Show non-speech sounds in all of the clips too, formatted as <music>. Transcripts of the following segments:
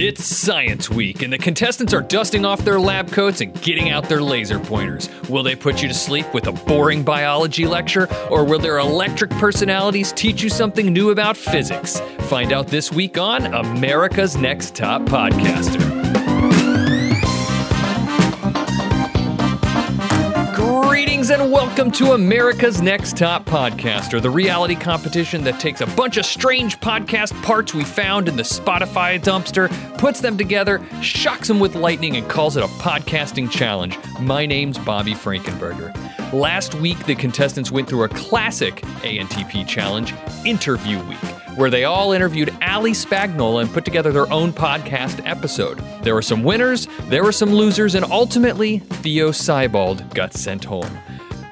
It's Science Week, and the contestants are dusting off their lab coats and getting out their laser pointers. Will they put you to sleep with a boring biology lecture, or will their electric personalities teach you something new about physics? Find out this week on America's Next Top Podcaster. Greetings and welcome to America's Next Top Podcaster, the reality competition that takes a bunch of strange podcast parts we found in the Spotify dumpster, puts them together, shocks them with lightning, and calls it a podcasting challenge. My name's Bobby Frankenberger. Last week, the contestants went through a classic ANTP challenge, Interview Week where they all interviewed Ali Spagnola and put together their own podcast episode. There were some winners, there were some losers, and ultimately, Theo Seibold got sent home.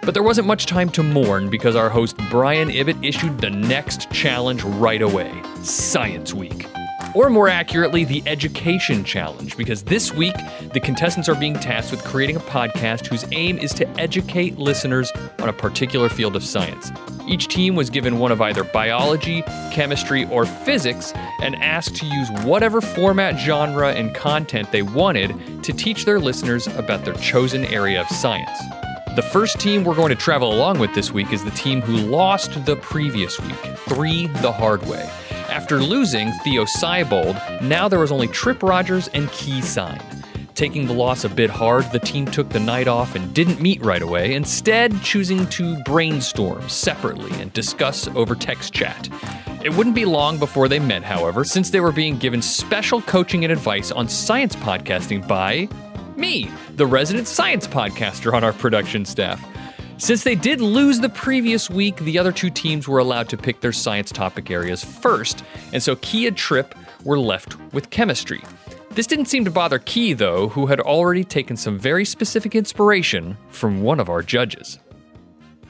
But there wasn't much time to mourn because our host Brian Ibbott issued the next challenge right away Science Week. Or more accurately, the Education Challenge, because this week the contestants are being tasked with creating a podcast whose aim is to educate listeners on a particular field of science. Each team was given one of either biology, chemistry, or physics and asked to use whatever format, genre, and content they wanted to teach their listeners about their chosen area of science. The first team we're going to travel along with this week is the team who lost the previous week, three the hard way. After losing Theo Seibold, now there was only Trip Rogers and Key Sign. Taking the loss a bit hard, the team took the night off and didn't meet right away, instead, choosing to brainstorm separately and discuss over text chat. It wouldn't be long before they met, however, since they were being given special coaching and advice on science podcasting by me, the resident science podcaster on our production staff. Since they did lose the previous week, the other two teams were allowed to pick their science topic areas first, and so Key and Trip were left with chemistry. This didn't seem to bother Key, though, who had already taken some very specific inspiration from one of our judges.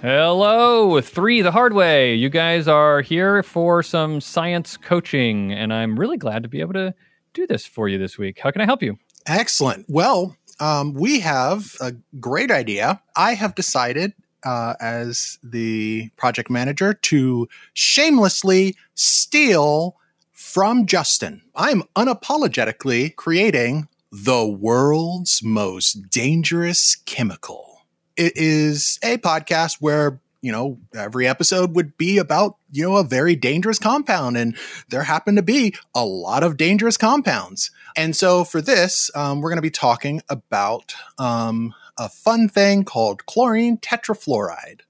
Hello, three the hard way. You guys are here for some science coaching, and I'm really glad to be able to do this for you this week. How can I help you? Excellent. Well, um, we have a great idea. I have decided, uh, as the project manager, to shamelessly steal from Justin. I'm unapologetically creating the world's most dangerous chemical. It is a podcast where you know, every episode would be about, you know, a very dangerous compound. And there happen to be a lot of dangerous compounds. And so for this, um, we're going to be talking about um, a fun thing called chlorine tetrafluoride.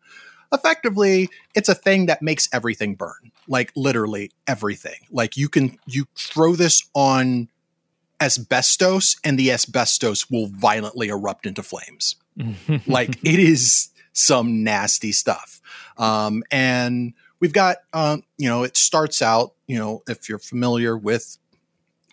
Effectively, it's a thing that makes everything burn, like literally everything. Like you can, you throw this on asbestos and the asbestos will violently erupt into flames. <laughs> like it is some nasty stuff. Um, and we've got, um, you know, it starts out, you know, if you're familiar with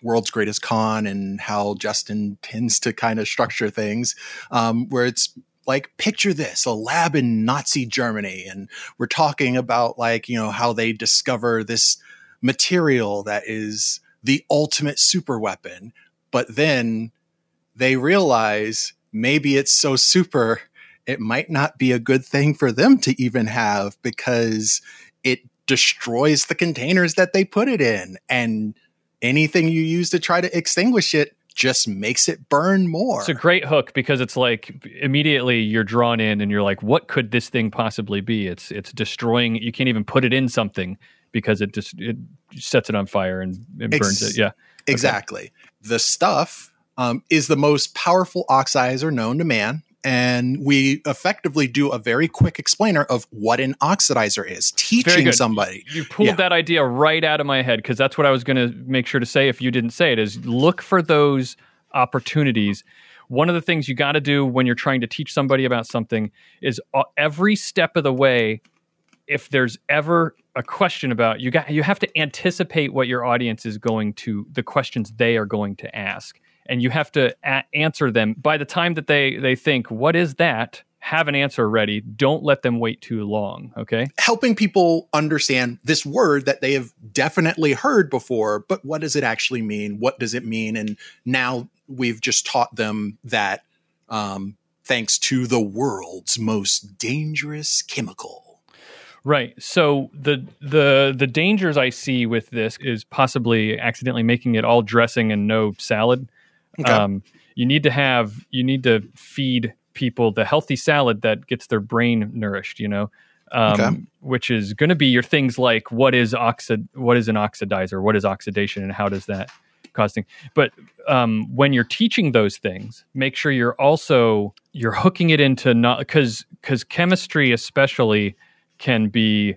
World's Greatest Con and how Justin tends to kind of structure things, um, where it's like picture this a lab in nazi germany and we're talking about like you know how they discover this material that is the ultimate super weapon but then they realize maybe it's so super it might not be a good thing for them to even have because it destroys the containers that they put it in. And anything you use to try to extinguish it just makes it burn more. It's a great hook because it's like immediately you're drawn in and you're like, what could this thing possibly be? It's it's destroying you can't even put it in something because it just it sets it on fire and it burns it. Yeah. Exactly. Okay. The stuff um, is the most powerful oxidizer known to man and we effectively do a very quick explainer of what an oxidizer is, teaching somebody. You pulled yeah. that idea right out of my head because that's what I was going to make sure to say if you didn't say it is look for those opportunities. One of the things you got to do when you're trying to teach somebody about something is uh, every step of the way if there's ever a question about you got you have to anticipate what your audience is going to the questions they are going to ask and you have to a- answer them. By the time that they they think what is that? have an answer ready. Don't let them wait too long okay? Helping people understand this word that they have definitely heard before but what does it actually mean? What does it mean? And now we've just taught them that um, thanks to the world's most dangerous chemical. Right. So the the the dangers I see with this is possibly accidentally making it all dressing and no salad. Okay. Um, you need to have you need to feed people the healthy salad that gets their brain nourished. You know, um, Okay. which is going to be your things like what is oxid what is an oxidizer, what is oxidation, and how does that cause things. But um, when you're teaching those things, make sure you're also you're hooking it into not because because chemistry especially can be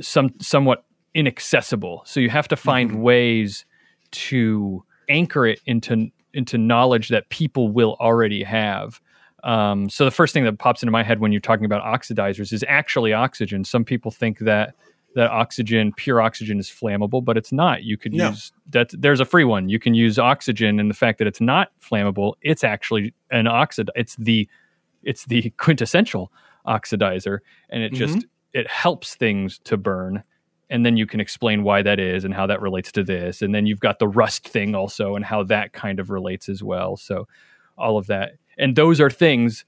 some somewhat inaccessible. So you have to find ways to anchor it into into knowledge that people will already have. Um, so the first thing that pops into my head when you're talking about oxidizers is actually oxygen. Some people think that that oxygen, pure oxygen, is flammable, but it's not. You could No. use that. There's a free one. You can use oxygen, and the fact that it's not flammable, it's actually an oxid. It's the it's the <laughs> quintessential oxidizer, and it just it helps things to burn. And then you can explain why that is and how that relates to this. And then you've got the rust thing also and how that kind of relates as well. So all of that. And those are things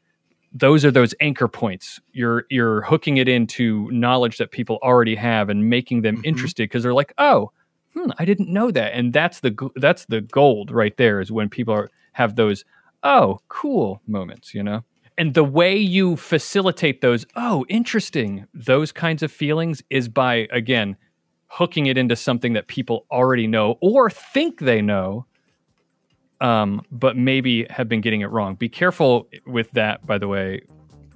those are those anchor points. You're you're hooking it into knowledge that people already have and making them Mhm. interested because they're like, "Oh, hmm, I didn't know that." And that's the that's the gold right there is when people are, have those, "Oh, cool" moments, you know? And the way you facilitate those, "Oh, interesting." Those kinds of feelings is by again hooking it into something that people already know or think they know um, but maybe have been getting it wrong. Be careful with that, by the way,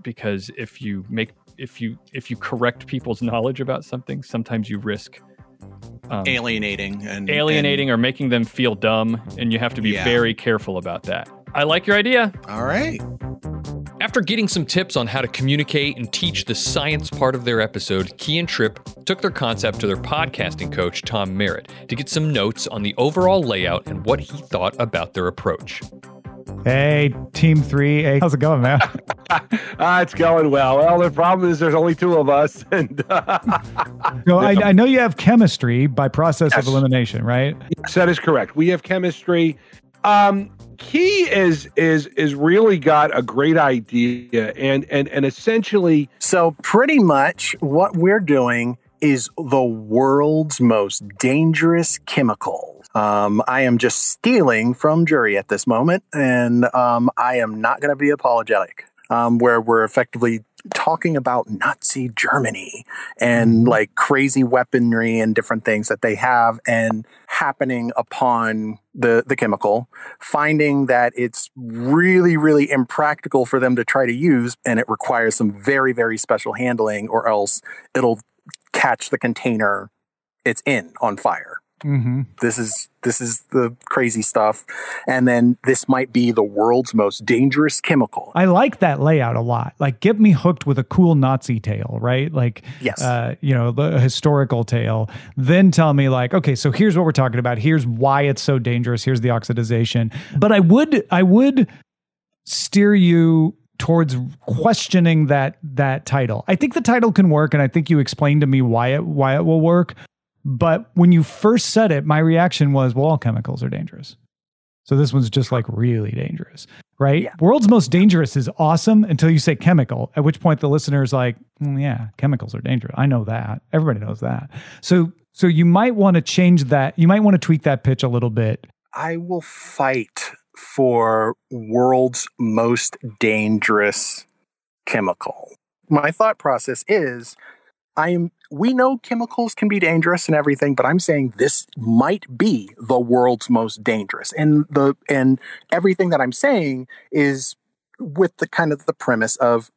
because if you make if you if you correct people's knowledge about something, sometimes you risk um, alienating and alienating or making them feel dumb, and you have to be Yeah. very careful about that. I like your idea. all right. After getting some tips on how to communicate and teach the science part of their episode, Key and Trip took their concept to their podcasting coach, Tom Merritt, to get some notes on the overall layout and what he thought about their approach. Hey, Team Three. Hey, how's it going, man? <laughs> Ah, it's going well. Well, the problem is there's only two of us, <laughs> and So I, I know you have chemistry by process Yes. of elimination, right? yes, that is correct. We have chemistry. Um, Key is is is really got a great idea, and and and essentially, So, pretty much what we're doing is the world's most dangerous chemical. Um, I am just stealing from jury at this moment, and um, I am not going to be apologetic. Um, where we're effectively talking about Nazi Germany and mm-hmm. like crazy weaponry and different things that they have and happening upon the the chemical finding that it's really really impractical for them to try to use and it requires some very very special handling or else it'll catch the container it's in on fire Mm-hmm. this is this is the crazy stuff and then this might be the world's most dangerous chemical I like that layout a lot. Like, get me hooked with a cool Nazi tale, right? Like, yes uh, you know, the historical tale. Then tell me, like, okay, so here's what we're talking about. Here's why it's so dangerous. Here's the oxidization. But I would, I would steer you towards questioning that that title. I think the title can work, and I think you explained to me why it why it will work. But when you first said it, my reaction was, well, all chemicals are dangerous. So this one's just like really dangerous, right? Yeah. World's most dangerous is awesome until you say chemical, at which point the listener is like, "Mm, yeah, chemicals are dangerous. I know that. Everybody knows that. So so you might want to change that. You might want to tweak that pitch a little bit. i will fight for world's most dangerous chemical my thought process is i am we know chemicals can be dangerous and everything but i'm saying this might be the world's most dangerous and the and everything that i'm saying is with the kind of the premise of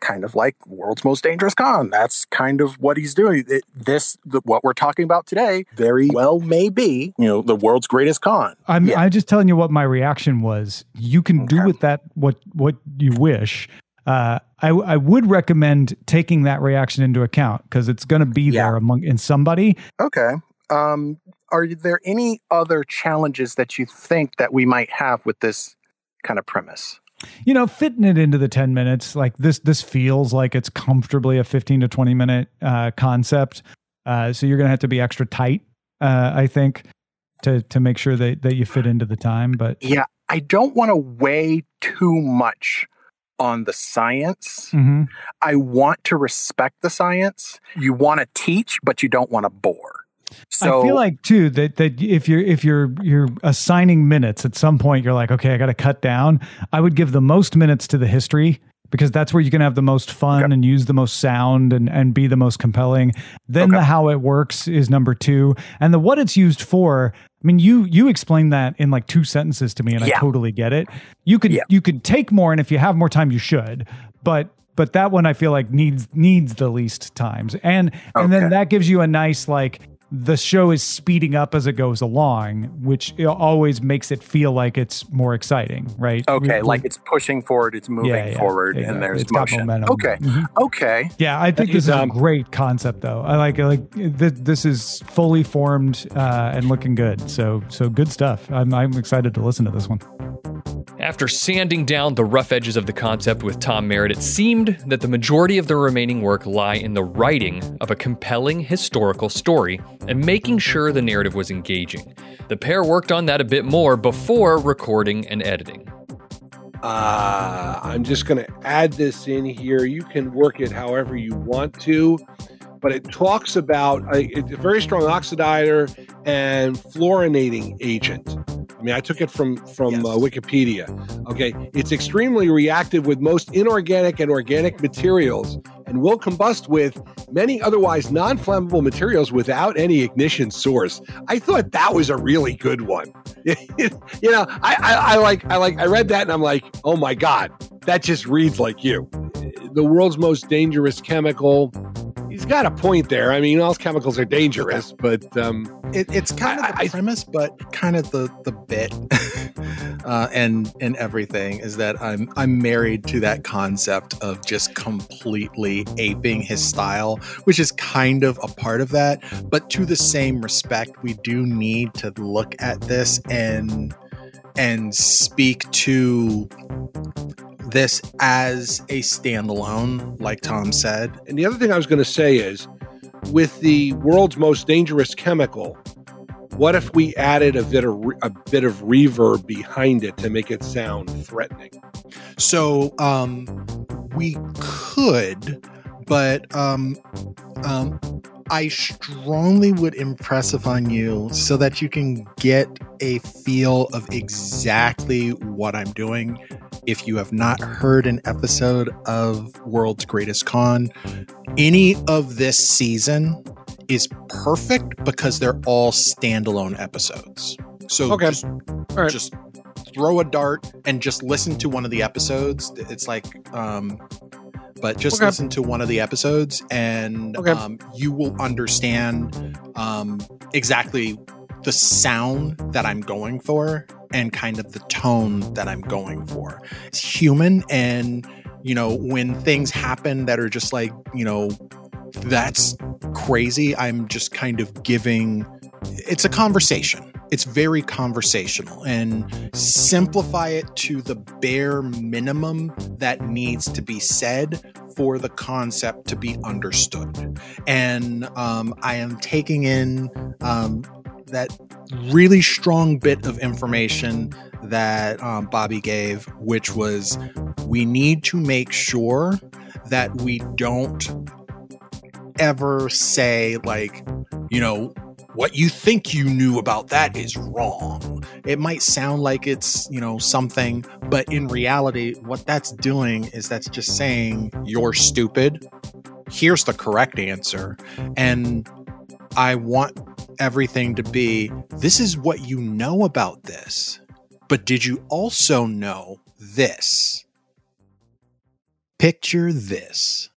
kind of like world's most dangerous con that's kind of what he's doing it, this the, what we're talking about today very well may be you know the world's greatest con I'm Yeah. I'm just telling you what my reaction was. You can do with that what what you wish. Uh, I I would recommend taking that reaction into account because it's going to be Yeah. there among in somebody. Okay. Um, are there any other challenges that you think that we might have with this kind of premise? you know fitting it into the 10 minutes like this this feels like it's comfortably a 15 to 20 minute uh concept uh so you're gonna have to be extra tight uh i think to to make sure that that you fit into the time but Yeah, I don't want to weigh too much on the science. hmm I want to respect the science. You want to teach, but you don't want to bore. So I feel like too that that if you're if you're you're assigning minutes at some point you're like okay I got to cut down. I would give the most minutes to the history because that's where you can have the most fun Okay. and use the most sound and and be the most compelling. Then Okay. the how it works is number 2 and the what it's used for I mean you you explained that in like two sentences to me and Yeah. I totally get it. You could Yeah. you could take more and if you have more time you should. But but that one I feel like needs needs the least times. And and then that gives you a nice like the show is speeding up as it goes along, which always makes it feel like it's more exciting, right? okay, We- like it's pushing forward, it's moving Yeah, yeah, forward, exactly. and there's It's got motion. momentum. Okay, Mhm. okay. Yeah, I think Thank this is a great concept, though. I like I like th- this is fully formed uh, and looking good. So so good stuff. I'm I'm excited to listen to this one. After sanding down the rough edges of the concept with Tom Merritt, it seemed that the majority of the remaining work lie in the writing of a compelling historical story and making sure the narrative was engaging. The pair worked on that a bit more before recording and editing. Uh, I'm just going to add this in here. You can work it however you want to, but it talks about it's a very strong oxidizer and fluorinating agent. I mean, I took it from from Yes. uh, Wikipedia. Okay, it's extremely reactive with most inorganic and organic materials, and will combust with many otherwise non-flammable materials without any ignition source. I thought that was a really good one. <laughs> you know, I, I, I like I like I read that and I'm like, oh my god, that just reads like you. The world's most dangerous chemical. He's got a point there. I mean, all chemicals are dangerous, but um, It, it's kind of the I- premise, but kind of the the bit, <laughs> uh, and and everything is that I'm I'm married to that concept of just completely aping his style, which is kind of a part of that. But to the same respect, we do need to look at this and and speak to this as a standalone, like Tom said. and the other thing I was going to say is, with the world's most dangerous chemical, what if we added a bit of re- a bit of reverb behind it to make it sound threatening? So um, we could, but um, um, I strongly would impress upon you so that you can get a feel of exactly what I'm doing. If you have not heard an episode of World's Greatest Con, any of this season is perfect because they're all standalone episodes. So Okay. just, right. just throw a dart and just listen to one of the episodes. It's like, um, but just Okay. listen to one of the episodes and Okay. um, you will understand um, exactly the sound that I'm going for and kind of the tone that I'm going for. It's human and you know when things happen that are just like you know that's crazy i'm just kind of giving it's a conversation it's very conversational and simplify it to the bare minimum that needs to be said for the concept to be understood and um, i am taking in um, that really strong bit of information that um, bobby gave which was we need to make sure that we don't ever say like you know what you think you knew about that is wrong. It might sound like it's you know something but in reality what that's doing is that's just saying you're stupid. Here's the correct answer and i want everything to be this is what you know about this but did you also know this picture this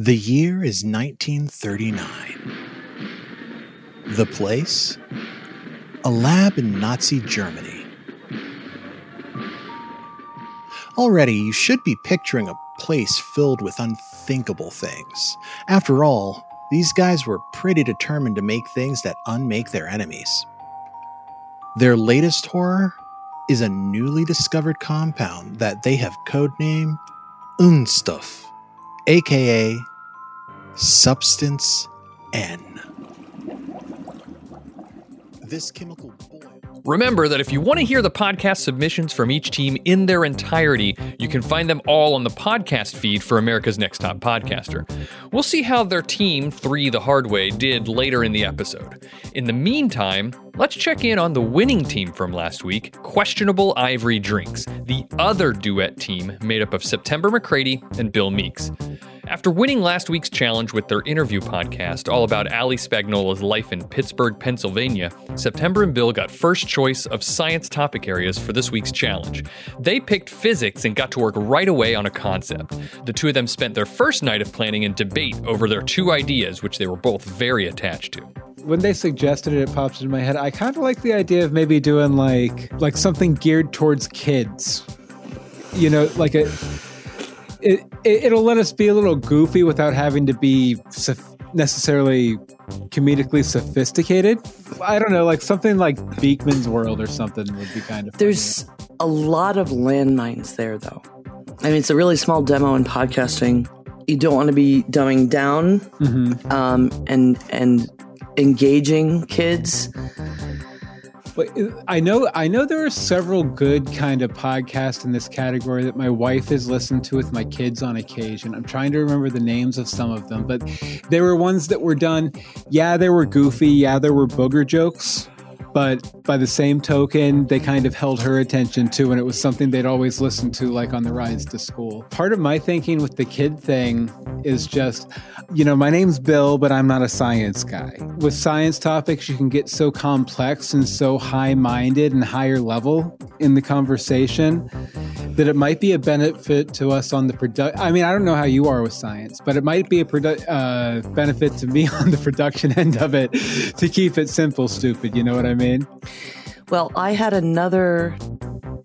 the year is 1939. The place? A lab in Nazi Germany. Already, you should be picturing a place filled with unthinkable things. After all, these guys were pretty determined to make things that unmake their enemies. Their latest horror is a newly discovered compound that they have codenamed Unstuff, aka Substance N. This chemical. Remember that if you want to hear the podcast submissions from each team in their entirety, you can find them all on the podcast feed for America's Next Top Podcaster. We'll see how their team, Three the Hard Way, did later in the episode. In the meantime, let's check in on the winning team from last week, Questionable Ivory Drinks, the other duet team made up of September McCready and Bill Meeks. After winning last week's challenge with their interview podcast, all about Ali Spagnola's life in Pittsburgh, Pennsylvania, September and Bill got first choice of science topic areas for this week's challenge. They picked physics and got to work right away on a concept. The two of them spent their first night of planning and debate over their two ideas, which they were both very attached to when they suggested it, it popped into my head. I kind of like the idea of maybe doing like like something geared towards kids. You know, like a it, it will let us be a little goofy without having to be necessarily comedically sophisticated. I don't know, like something like Beakman's World or something would be kind of. There's funny. a lot of landmines there, though. I mean, it's a really small demo in podcasting. You don't want to be dumbing down mm-hmm. um, and and engaging kids Uh, I know I know there are several good kind of podcasts in this category that my wife has listened to with my kids on occasion. I'm trying to remember the names of some of them, but there were ones that were done. Yeah, they were goofy. Yeah, there were booger jokes but by the same token, they kind of held her attention too, and it was something they'd always listen to, like on the rides to school. Part of my thinking with the kid thing is just, you know, my name's Bill, but I'm not a science guy. With science topics, you can get so complex and so high minded and higher level in the conversation that it might be a benefit to us on the product. I mean, I don't know how you are with science, but it might be a produ- uh, benefit to me <laughs> on the production end of it to keep it simple, stupid. You know what I mean? Well, I had another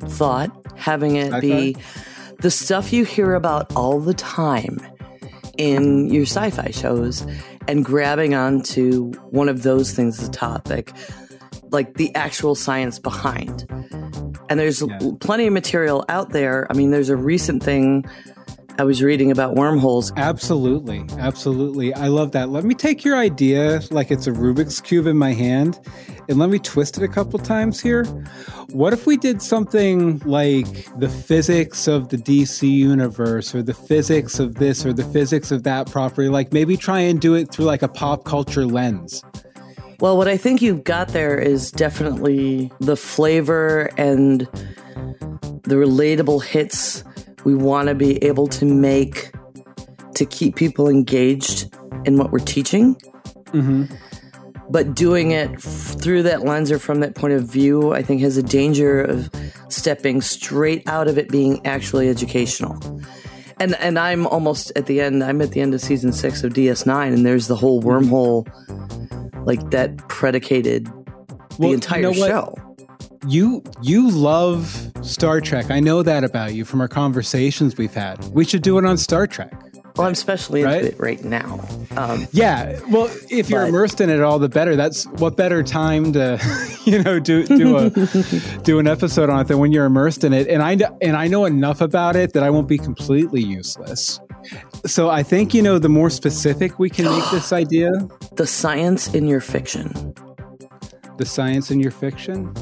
thought having it be the stuff you hear about all the time in your sci fi shows and grabbing onto one of those things as a topic, like the actual science behind and there's yeah. plenty of material out there. I mean, there's a recent thing I was reading about wormholes. Absolutely. Absolutely. I love that. Let me take your idea like it's a Rubik's Cube in my hand and let me twist it a couple times here. What if we did something like the physics of the DC universe or the physics of this or the physics of that property? Like maybe try and do it through like a pop culture lens. Well, what I think you've got there is definitely the flavor and the relatable hits we want to be able to make to keep people engaged in what we're teaching. Mm-hmm. But doing it through that lens or from that point of view, I think has a danger of stepping straight out of it being actually educational. And and I'm almost at the end. I'm at the end of season six of DS9, and there's the whole wormhole like that predicated the entire you know show. You you love Star Trek. I know that about you from our conversations we've had. We should do it on Star Trek. Well, I'm especially right? into it right now. Um, yeah. Well, if you're but, immersed in it, all the better. That's what better time to, <laughs> you know, do do a do an episode on it than when you're immersed in it. And I and I know enough about it that I won't be completely useless. So I think, you know, the more specific we can make this idea. <gasps> The science in your fiction. The science in your fiction.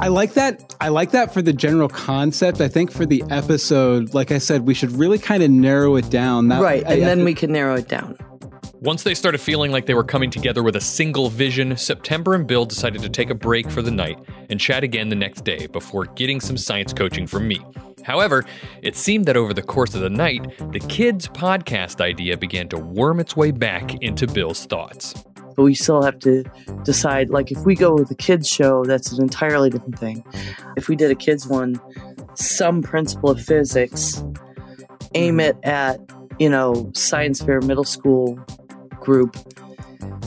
I like that. I like that for the general concept. I think for the episode, like I said, we should really kind of narrow it down. That, right. And I, then I we can narrow it down. Once they started feeling like they were coming together with a single vision, September and Bill decided to take a break for the night and chat again the next day before getting some science coaching from me. However, it seemed that over the course of the night, the kids' podcast idea began to worm its way back into Bill's thoughts. But we still have to decide like, if we go with a kids' show, that's an entirely different thing. If we did a kids' one, some principle of physics, aim it at, you know, science fair middle school group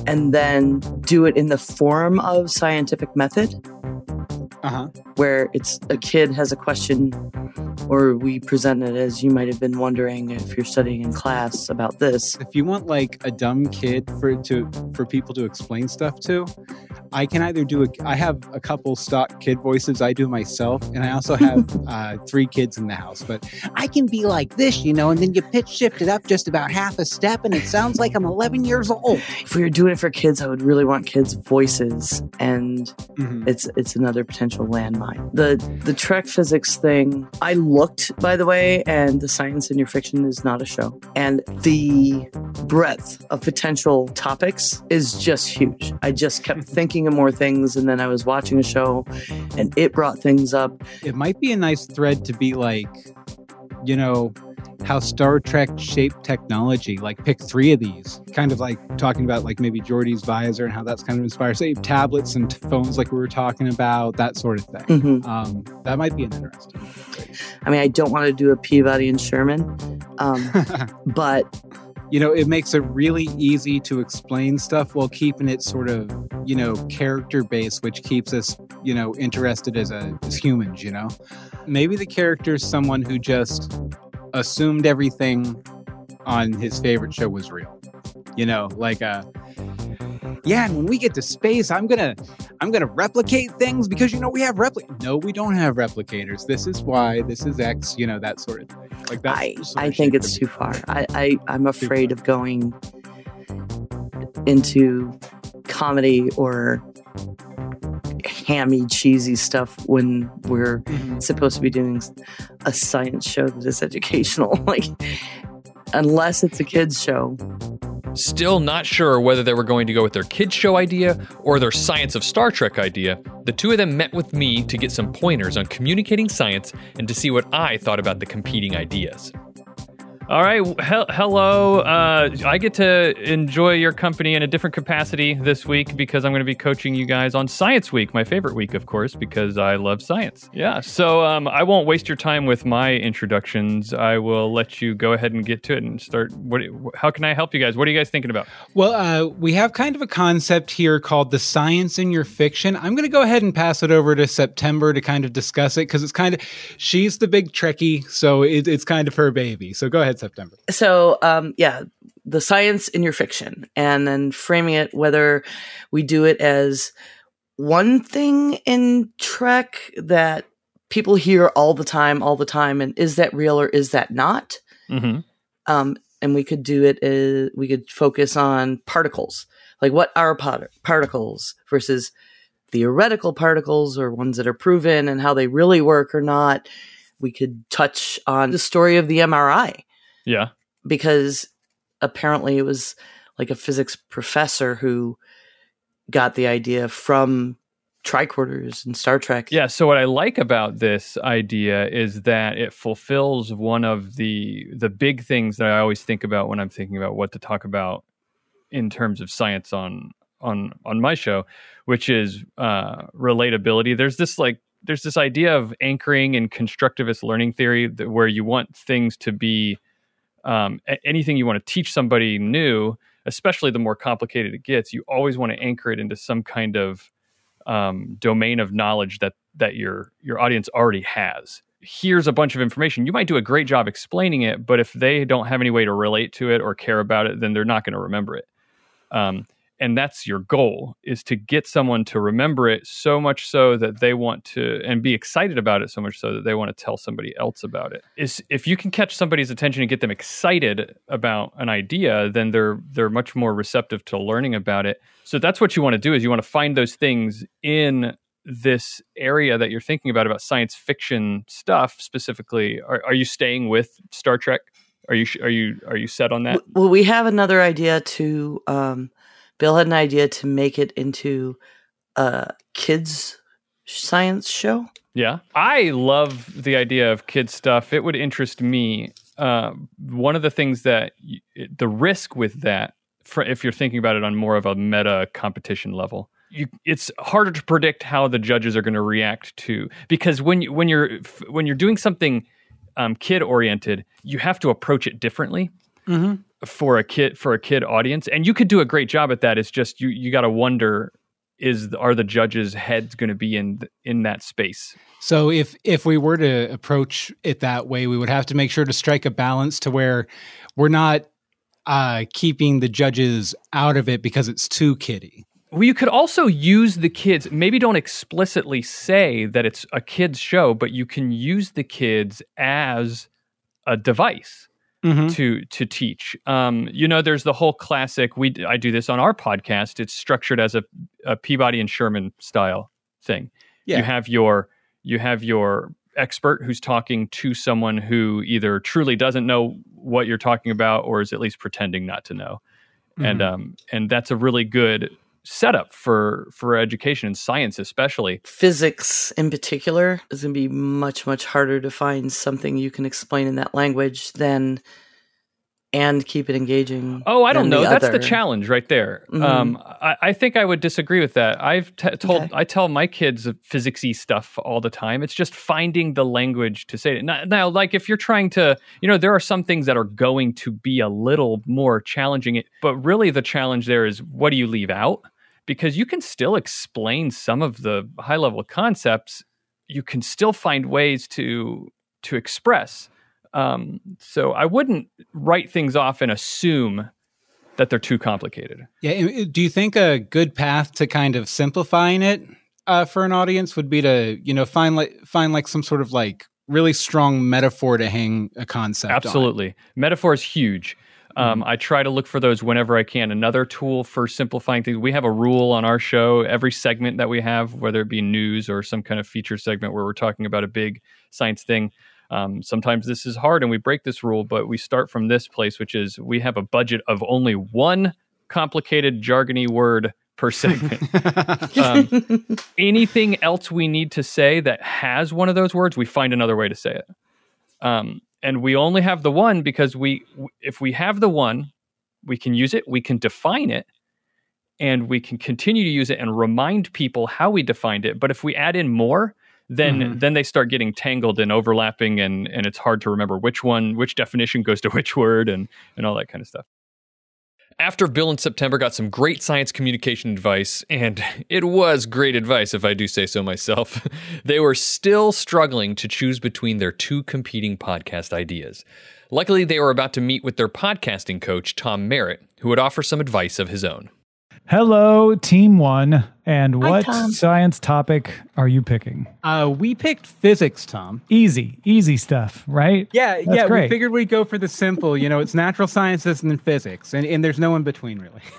and then do it in the form of scientific method uh-huh. where it's a kid has a question or we present it as you might have been wondering if you're studying in class about this if you want like a dumb kid for to for people to explain stuff to I can either do a. I have a couple stock kid voices I do myself, and I also have <laughs> uh, three kids in the house. But I can be like this, you know, and then you pitch shift it up just about half a step, and it sounds like I'm 11 years old. If we were doing it for kids, I would really want kids' voices, and Mhm. it's it's another potential landmine. The the Trek physics thing. I looked, by the way, and the science in your fiction is not a show, and the breadth of potential topics is just huge. I just kept <laughs> thinking of more things, and then I was watching a show, and it brought things up. It might be a nice thread to be like, you know, how Star Trek shaped technology. Like, pick three of these. Kind of like talking about like maybe Geordi's visor and how that's kind of inspired. Say tablets and phones, like we were talking about, that sort of thing. Mhm. Um, that might be an interesting. I mean, I don't want to do a Peabody and Sherman, um, <laughs> but you know, it makes it really easy to explain stuff while keeping it sort of, you know, character based, which keeps us, you know, interested as a as humans. You know, maybe the character is someone who just assumed everything on his favorite show was real. You know, like uh yeah, and when we get to space, I'm gonna I'm gonna replicate things because you know we have repli No, we don't have replicators. This is why, this is X, you know, that sort of thing. Like that I, I think it's too far. I, I I'm afraid of going into comedy or hammy cheesy stuff when we're Mhm. supposed to be doing a science show that is educational <laughs> like unless it's a kids show Still not sure whether they were going to go with their kids show idea or their science of Star Trek idea. The two of them met with me to get some pointers on communicating science and to see what I thought about the competing ideas. All right, he- hello. Uh, I get to enjoy your company in a different capacity this week because I'm going to be coaching you guys on Science Week, my favorite week, of course, because I love science. Yeah, so um, I won't waste your time with my introductions. I will let you go ahead and get to it and start. What? How can I help you guys? What are you guys thinking about? Well, uh, we have kind of a concept here called the science in your fiction. I'm going to go ahead and pass it over to September to kind of discuss it because it's kind of she's the big Trekkie, so it, it's kind of her baby. So go ahead, September. so um yeah the science in your fiction and then framing it whether we do it as one thing in trek that people hear all the time all the time and is that real or is that not Mm-hmm. um and we could do it as we could focus on particles like what are part- particles versus theoretical particles or ones that are proven and how they really work or not we could touch on the story of the mri Yeah. because apparently it was like a physics professor who got the idea from tricorders and Star Trek. Yeah. So what I like about this idea is that it fulfills one of the the big things that I always think about when I'm thinking about what to talk about in terms of science on on on my show, which is uh, relatability. There's this like there's this idea of anchoring in constructivist learning theory that, where you want things to be um, anything you want to teach somebody new, especially the more complicated it gets. You always want to anchor it into some kind of um, domain of knowledge that that your your audience already has. Here's a bunch of information. You might do a great job explaining it, but if they don't have any way to relate to it or care about it, then they're not going to remember it. Um, and that's your goal is to get someone to remember it so much so that they want to and be excited about it so much so that they want to tell somebody else about it. Is if you can catch somebody's attention and get them excited about an idea then they're they're much more receptive to learning about it. So that's what you want to do is you want to find those things in this area that you're thinking about about science fiction stuff specifically. Are, are you staying with star trek? Are you are you are you set on that? Well, we have another idea to. Um, Bill had an idea to make it into a kids science show. Yeah. I love the idea of kids stuff. It would interest me. Uh, one of the things that y- the risk with that, for, if you're thinking about it on more of a meta competition level, you, it's harder to predict how the judges are going to react to because when you, when you're when you're doing something um, kid oriented, you have to approach it differently for a kid for a kid audience, and you could do a great job at that. It's just you you got to wonder is are the judges' heads going to be in in that space? So if if we were to approach it that way, we would have to make sure to strike a balance to where we're not uh, keeping the judges out of it because it's too kiddie. Well, you could also use the kids. Maybe don't explicitly say that it's a kids show, but you can use the kids as a device Mhm. to to teach. Um, you know, there's the whole classic. We I do this on our podcast. It's structured as a, a Peabody and Sherman style thing. Yeah. You have your you have your expert who's talking to someone who either truly doesn't know what you're talking about or is at least pretending not to know. And Mhm. um and that's a really good setup for for education and science especially. Physics, in particular, is going to be much, much harder to find something you can explain in that language than and keep it engaging. Oh, I don't know. the That's the challenge right there. Mhm. Um, I, I think I would disagree with that. I've t- told Okay. I tell my kids physicsy stuff all the time. It's just finding the language to say it. Now, now, like if you're trying to, you know, there are some things that are going to be a little more challenging. But really, the challenge there is what do you leave out? Because you can still explain some of the high level concepts. You can still find ways to to express. Um, so I wouldn't write things off and assume that they're too complicated. Yeah. Do you think a good path to kind of simplifying it uh, for an audience would be to, you know, find like find like some sort of like really strong metaphor to hang a concept on? Absolutely. Metaphor is huge. Um, I try to look for those whenever I can. Another tool for simplifying things. We have a rule on our show. Every segment that we have, whether it be news or some kind of feature segment where we're talking about a big science thing, um, sometimes this is hard and we break this rule, but we start from this place, which is we have a budget of only one complicated jargony word per segment. <laughs> um, anything else we need to say that has one of those words, we find another way to say it. Um, and we only have the one because we, if we have the one, we can use it, we can define it, and we can continue to use it and remind people how we defined it. But if we add in more, then Mhm. then they start getting tangled and overlapping, and and it's hard to remember which one, which definition goes to <laughs> which word, and and all that kind of stuff. After Bill and September got some great science communication advice, and <laughs> it was great advice if I do say so myself, <laughs> they were still struggling to choose between their two competing podcast ideas. Luckily, they were about to meet with their podcasting coach, Tom Merritt, who would offer some advice of his own. Hello, Team One. And what Tom. science topic are you picking? Uh, we picked physics, Tom. Easy, easy stuff, right? Yeah, That's yeah. great. We figured we'd go for the simple. You know, it's natural sciences and then physics, and, and there's no in between really. <laughs>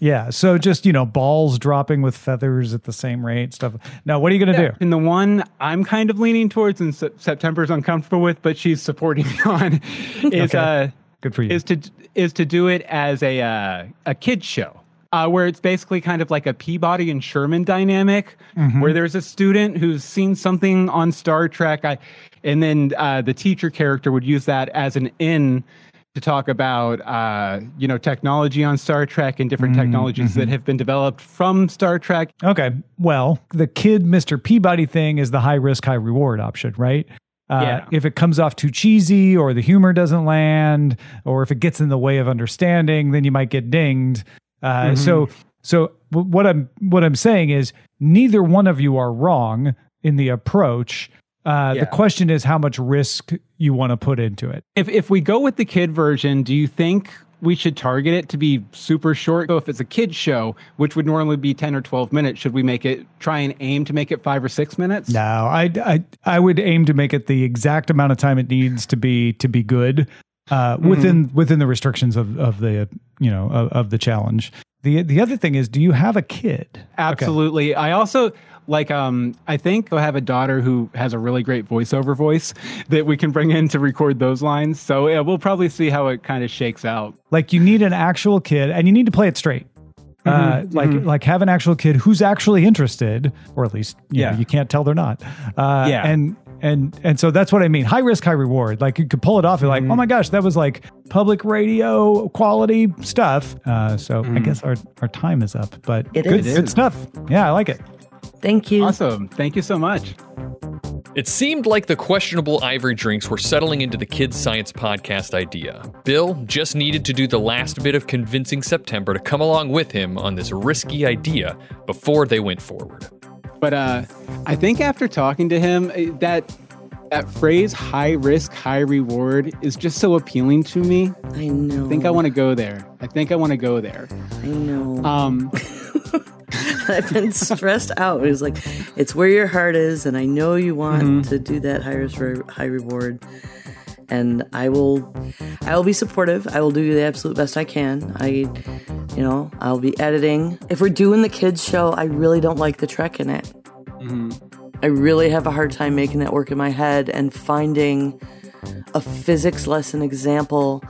Yeah. So just, you know, balls dropping with feathers at the same rate, stuff. Now, what are you going to do? And the one I'm kind of leaning towards, and Se- September's uncomfortable with, but she's supporting me <laughs> on, is Okay. uh, Good for you. is to is to do it as a uh, a kids show. Uh, where it's basically kind of like a Peabody and Sherman dynamic, Mm-hmm. where there's a student who's seen something on Star Trek, I, and then uh, the teacher character would use that as an in to talk about uh, you know technology on Star Trek and different Mm-hmm, technologies that have been developed from Star Trek. Okay. Well, the kid Mr. Peabody thing is the high risk, high reward option, right? Uh, Yeah. If it comes off too cheesy or the humor doesn't land or if it gets in the way of understanding, then you might get dinged. Uh, So, so what I'm what I'm saying is neither one of you are wrong in the approach. Uh, Yeah. The question is how much risk you want to put into it. If if we go with the kid version, do you think we should target it to be super short? So if it's a kid show, which would normally be ten or twelve minutes, should we make it try and aim to make it five or six minutes? No, I, I I would aim to make it the exact amount of time it needs to be to be good uh, within within the restrictions of of the you know of, of the challenge. The the other thing is, do you have a kid? Absolutely. I also like um I think I have a daughter who has a really great voiceover voice that we can bring in to record those lines. So yeah, we'll probably see how it kind of shakes out. Like you need an actual kid, and you need to play it straight. Uh, like like have an actual kid who's actually interested, or at least you know, Yeah. you can't tell they're not. Uh, Yeah. and and and so that's what I mean. High risk, high reward. Like you could pull it off. You're like, oh my gosh, that was like public radio quality stuff. Uh, so I guess our our time is up, but It good, is. good stuff. Yeah, I like it. Thank you. Awesome. Thank you so much. It seemed like the questionable ivory drinks were settling into the Kids Science podcast idea. Bill just needed to do the last bit of convincing September to come along with him on this risky idea before they went forward. But uh, I think after talking to him, eh, that that phrase "high risk, high reward" is just so appealing to me. I know. I think I want to go there. I think I want to go there. I know. Um, <laughs> I've been stressed out. It's like, it's where your heart is, and I know you want Mm-hmm. to do that high risk, high reward. And I will, I will be supportive. I will do the absolute best I can. I, you know, I'll be editing. If we're doing the kids show, I really don't like the Trek in it. Mm-hmm. I really have a hard time making that work in my head and finding a physics lesson example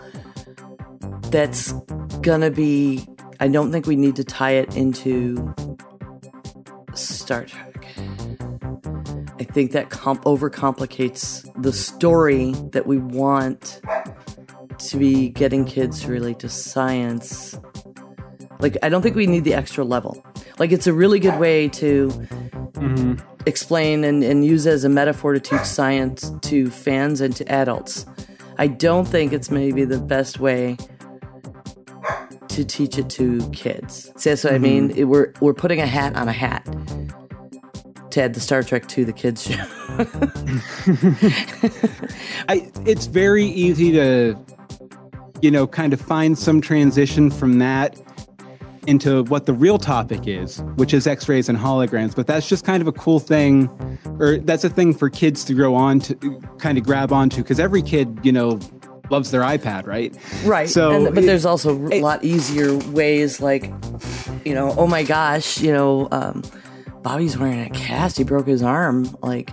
that's gonna be. I don't think we need to tie it into Star Trek. I think that comp overcomplicates the story that we want to be getting kids to relate to science. Like, I don't think we need the extra level. Like, it's a really good way to mm-hmm. explain and, and use as a metaphor to teach science to fans and to adults. I don't think it's maybe the best way to teach it to kids. See, that's what I mm-hmm. mean. It- we're we're putting a hat on a hat to add the Star Trek to the kids show. <laughs> I, it's very easy to, you know, kind of find some transition from that into what the real topic is, which is X-rays and holograms. But that's just kind of a cool thing, or that's a thing for kids to grow on to, kind of grab onto, because every kid, you know, loves their iPad, right? right. So, and, but there's also a lot easier ways, like, you know, oh my gosh, you know, um, Bobby's wearing a cast. He broke his arm. Like,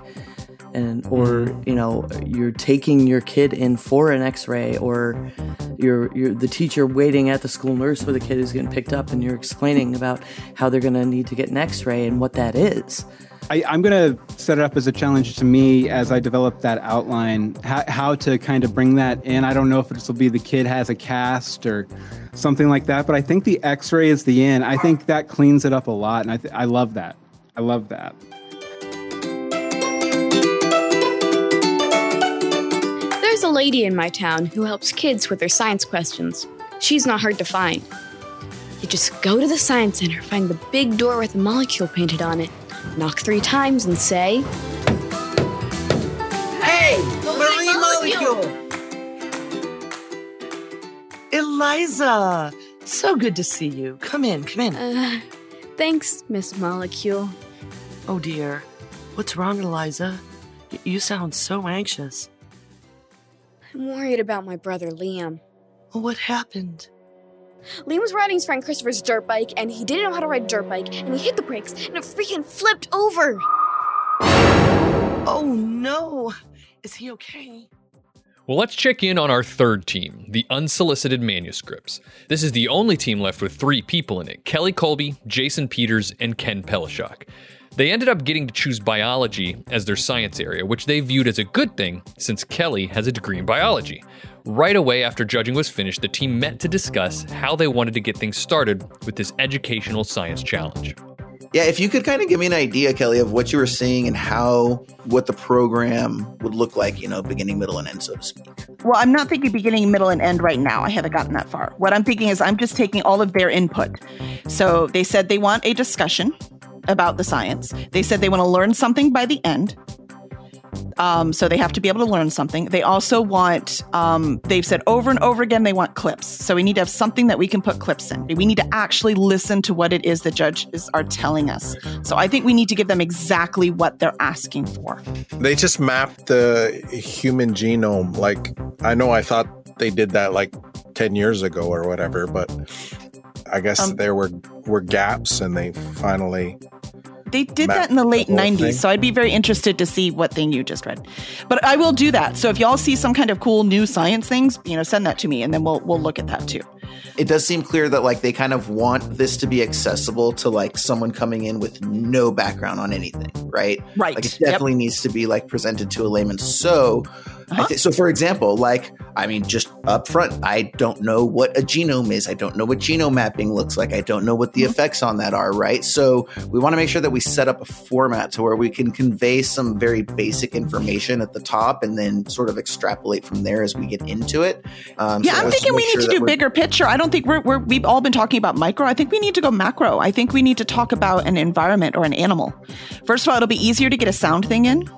and or you know you're taking your kid in for an x-ray or you're you're the teacher waiting at the school nurse where the kid is getting picked up and you're explaining about how they're going to need to get an x-ray and what that is I, I'm going to set it up as a challenge to me as I develop that outline, how, how to kind of bring that in. I don't know if this will be the kid has a cast or something like that, but I think the x ray is the end. I think that cleans it up a lot. And I, th- I love that. I love that. There's a lady in my town who helps kids with their science questions. She's not hard to find. You just go to the science center, find the big door with a molecule painted on it, knock three times, and say, hey Marie molecule! eliza so good to see you come in come in Uh, thanks, Miss Molecule. Oh dear what's wrong eliza Y- you sound so anxious I'm worried about my brother Liam. well, what happened Liam was riding his friend Christopher's dirt bike, and he didn't know how to ride a dirt bike, and he hit the brakes, and it freaking flipped over. oh no is he okay Well, let's check in on our third team, the unsolicited manuscripts. This is the only team left with three people in it Kelly Colby, Jason Peters, and Ken Pelishok. They ended up getting to choose biology as their science area, which they viewed as a good thing since Kelly has a degree in biology. Right away after judging was finished, the team met to discuss how they wanted to get things started with this educational science challenge. Yeah, if you could kind of give me an idea, Kelly, of what you were seeing and how what the program would look like, you know, beginning, middle, and end, so to speak. Well, I'm not thinking beginning, middle, and end right now. I haven't gotten that far. What I'm thinking is I'm just taking all of their input. So they said they want a discussion about the science. They said they want to learn something by the end. Um, so they have to be able to learn something. They also want, um, they've said over and over again, they want clips. So we need to have something that we can put clips in. We need to actually listen to what it is the judges are telling us. So I think we need to give them exactly what they're asking for. They just mapped the human genome. Like, I know I thought they did that like 10 years ago or whatever, but I guess Um, there were, were gaps and they finally. They did that in the late the 90s, thing. so I'd be very interested to see what thing you just read. But I will do that. So if y'all see some kind of cool new science things, you know, send that to me and then we'll we'll look at that too. It does seem clear that like they kind of want this to be accessible to like someone coming in with no background on anything, right? Right. Like it Yep. definitely needs to be like presented to a layman. So, I Uh-huh. thi- so for example, like I mean, just up front, I don't know what a genome is. I don't know what genome mapping looks like. I don't know what the Mm-hmm. effects on that are, right? So we want to make sure that we set up a format to where we can convey some very basic information at the top and then sort of extrapolate from there as we get into it. Um, Yeah, so I'm thinking we need sure to do bigger picture. I don't think we're, we're we've all been talking about micro. I think we need to go macro. I think we need to talk about an environment or an animal. First of all, it'll be easier to get a sound thing in.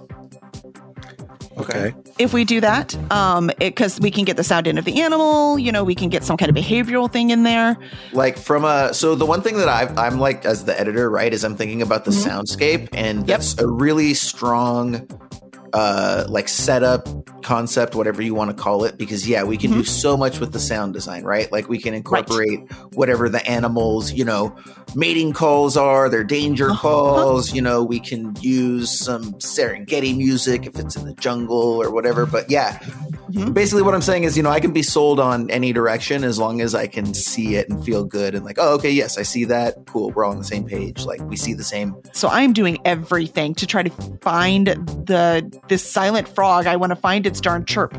Okay. if we do that um because we can get the sound in of the animal you know we can get some kind of behavioral thing in there like from a so the one thing that i i'm like as the editor right is i'm thinking about the Mhm. soundscape and that's a really strong uh like setup concept whatever you want to call it because yeah we can do mm-hmm. so much with the sound design right? Like we can incorporate whatever the animals you know mating calls are their danger uh-huh. calls you know we can use some serengeti music if it's in the jungle or whatever but yeah. Mm-hmm. Basically what i'm saying is you know i can be sold on any direction as long as i can see it and feel good and like oh okay yes i see that. Cool we're all on the same page. Like we see the same so i'm doing everything to try to find the this silent frog i want to find its darn chirp.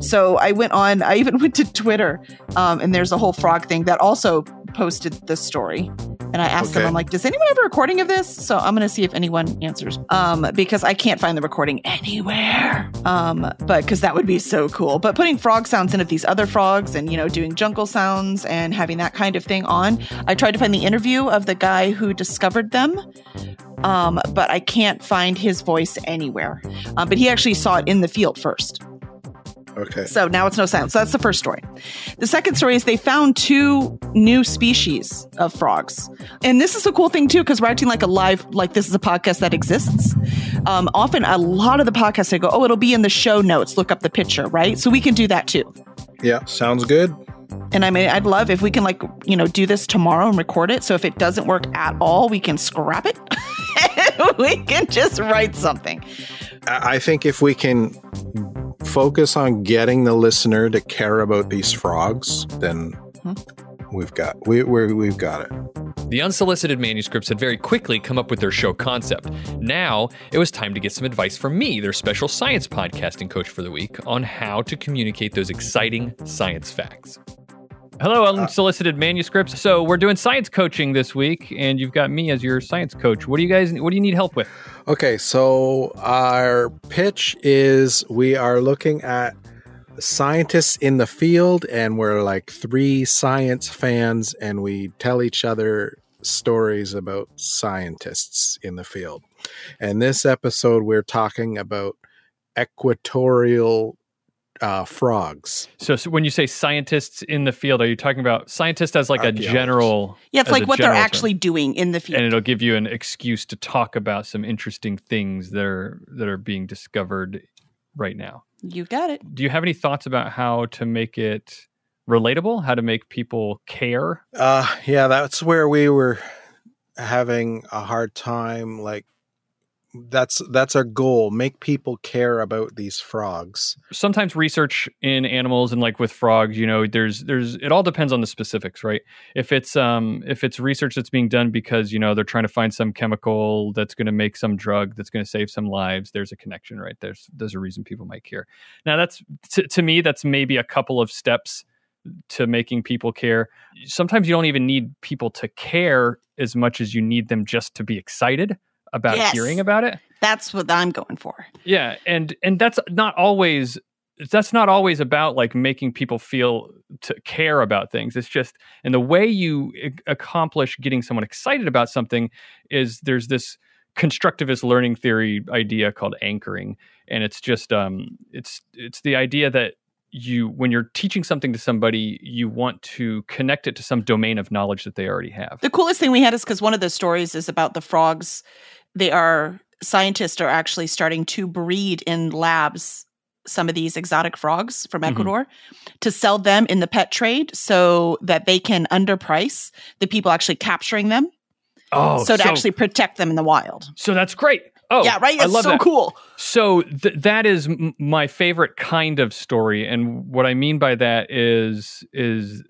So i went on i even <laughs> went to twitter um, and there's a whole frog thing that also posted this story. And i asked them i'm like does anyone have a recording of this? So i'm going to see if anyone answers um, because i can't find the recording anywhere. Um, but because that would be so cool. But putting frog sounds in of these other frogs and you know doing jungle sounds and having that kind of thing on i tried to find the interview of the guy who discovered them um, but I can't find his voice anywhere. Um, but he actually saw it in the field first. Okay. So now it's no silence. So that's the first story. The second story is they found two new species of frogs. And this is a cool thing too, because we're acting like a live, like this is a podcast that exists. Um, often a lot of the podcasts, they go, oh, it'll be in the show notes. Look up the picture, right? So we can do that too. Yeah, sounds good. And I mean, I'd love if we can like, you know, do this tomorrow and record it. So if it doesn't work at all, we can scrap it. <laughs> we can just write something. I I think if we can focus on getting the listener to care about these frogs, then mm-hmm. we've got we we're, we've got it. The unsolicited manuscripts had very quickly come up with their show concept. Now it was time to get some advice from me, their special science podcasting coach for the week, on how to communicate those exciting science facts. Hello, uh, unsolicited manuscripts. So we're doing science coaching this week, and you've got me as your science coach. What do you guys? What do you need help with? Okay, so our pitch is we are looking at scientists in the field, and we're like three science fans, and we tell each other stories about scientists in the field. And this episode, we're talking about equatorial uh, frogs. So, so when you say scientists in the field, are you talking about scientists as like a general? Yeah, it's like what they're general term? actually doing in the field. and it'll give you an excuse to talk about some interesting things that are that are being discovered right now. you got it. Do you have any thoughts about how to make it relatable? How to make people care? Uh, yeah, that's where we were having a hard time. Like, that's that's our goal: make people care about these frogs. Sometimes research in animals and like with frogs, you know, there's there's it all depends on the specifics, right? If it's um if it's research that's being done because, you know, they're trying to find some chemical that's going to make some drug that's going to save some lives, there's a connection, right? There's there's a reason people might care. Now that's to, to me that's maybe a couple of steps to making people care. Sometimes you don't even need people to care as much as you need them just to be excited about Yes. hearing about it. That's what I'm going for. Yeah, and and that's not always that's not always about like making people feel to care about things. It's just and the way you ac- accomplish getting someone excited about something is there's this constructivist learning theory idea called anchoring and it's just um it's it's the idea that you when you're teaching something to somebody you want to connect it to some domain of knowledge that they already have The coolest thing we had is because one of the stories is about the frogs. They are scientists are actually starting to breed in labs some of these exotic frogs from Mhm. Ecuador to sell them in the pet trade so that they can underprice the people actually capturing them. oh so to actually protect them in the wild. so that's great oh yeah, right. I love so that. cool. So th- that is m- my favorite kind of story, and what I mean by that is is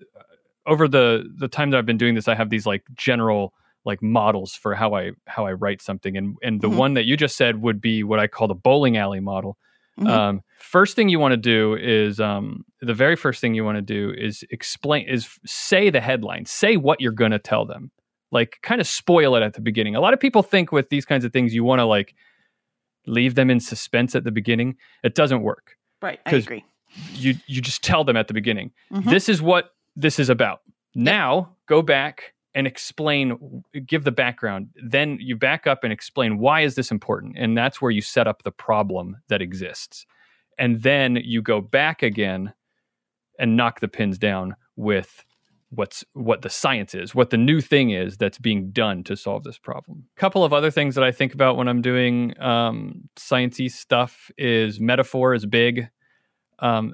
over the the time that I've been doing this, I have these like general like models for how I how I write something, and and the Mhm. one that you just said would be what I call the bowling alley model. Mhm. Um, first thing you want to do is um, the very first thing you want to do is explain is say the headline, say what you're going to tell them, like kind of spoil it at the beginning. A lot of people think with these kinds of things you want to like leave them in suspense at the beginning. It doesn't work. Right. I agree. You you just tell them at the beginning. Mhm. This is what this is about. Now go back and explain give the background then you back up and explain why is this important and that's where you set up the problem that exists and then you go back again and knock the pins down with what's what the science is, what the new thing is that's being done to solve this problem. A couple of other things that I think about when I'm doing um, sciencey stuff is metaphor is big. Um,